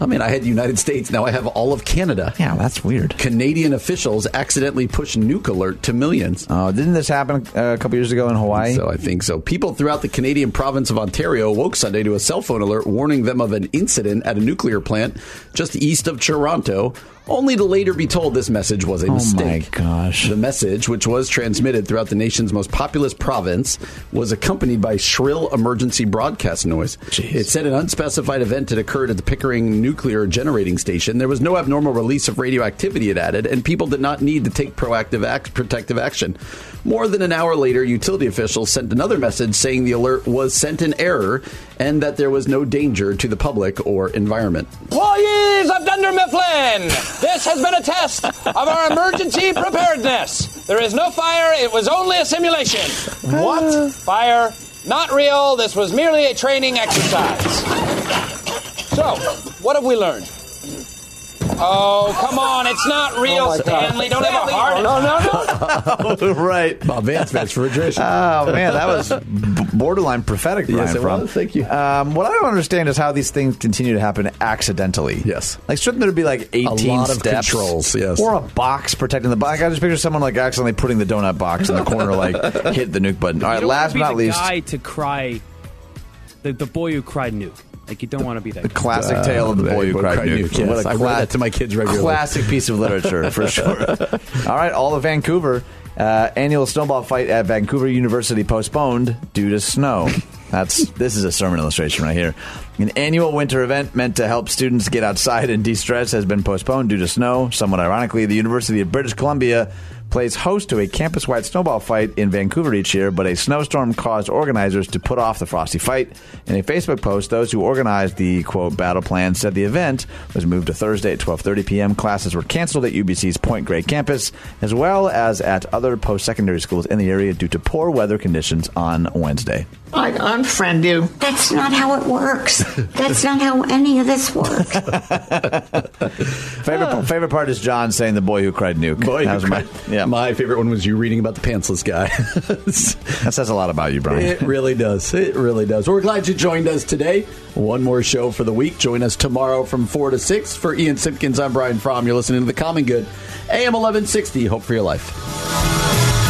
I mean, I had the United States. Now I have all of Canada. Yeah, that's weird. Canadian officials accidentally pushed nuke alert to millions. Oh, didn't this happen uh, a couple years ago in Hawaii? So I think so. People throughout the Canadian province of Ontario woke Sunday to a cell phone alert warning them of an incident at a nuclear plant just east of Toronto, only to later be told this message was a Oh, mistake. Oh my gosh. The message, which was transmitted throughout the nation's most populous province, was accompanied by shrill emergency broadcast noise. It said an unspecified event had occurred at the Pickering nuclear generating station. There was no abnormal release of radioactivity, it added, and people did not need to take proactive act, protective action. More than an hour later, utility officials sent another message saying the alert was sent in error and that there was no danger to the public or environment. Employees of Dunder Mifflin, this has been a test of our emergency preparedness. There is no fire, it was only a simulation. What? Fire, not real, this was merely a training exercise. So, what have we learned? Oh, come on, it's not real, oh, Stanley. Don't have a heart. No, no, no. right. Bob Vance, Vance Refrigeration. Oh man, that was b- borderline prophetic. Brian Yes, it Fromm. was. Thank you. Um, what I don't understand is how these things continue to happen accidentally. Yes. like shouldn't there be like eighteen lot of steps, controls, yes. or a box protecting the box? I just picture someone like accidentally putting the donut box in the corner, like hit the nuke button. All right, You don't last but wanna not the least, guy to cry, the, the boy who cried nuke. Like you don't want to be that. the guy. classic tale of the boy who cried nuke. Yes, What a I read that to my kids regularly. Classic piece of literature for sure. All right, all of Vancouver. Uh, annual snowball fight at Vancouver University postponed due to snow. That's this is a sermon illustration right here. An annual winter event meant to help students get outside and de-stress has been postponed due to snow. Somewhat ironically, the University of British Columbia plays host to a campus-wide snowball fight in Vancouver each year, but a snowstorm caused organizers to put off the frosty fight. In a Facebook post, those who organized the quote battle plan said the event was moved to Thursday at 12:30 p.m. Classes were canceled at UBC's Point Grey campus, as well as at other post-secondary schools in the area due to poor weather conditions on Wednesday. I'd unfriend you. That's not how it works. That's not how any of this works. Favorite favorite part is John saying the boy who cried nuke. Boy, that was my yeah. My favorite one was you reading about the pantsless guy. that says a lot about you, Brian. It really does. It really does. We're glad you joined us today. One more show for the week. Join us tomorrow from 4 to 6. For Ian Simpkins, I'm Brian Fromm. You're listening to The Common Good, AM 1160. Hope for your life.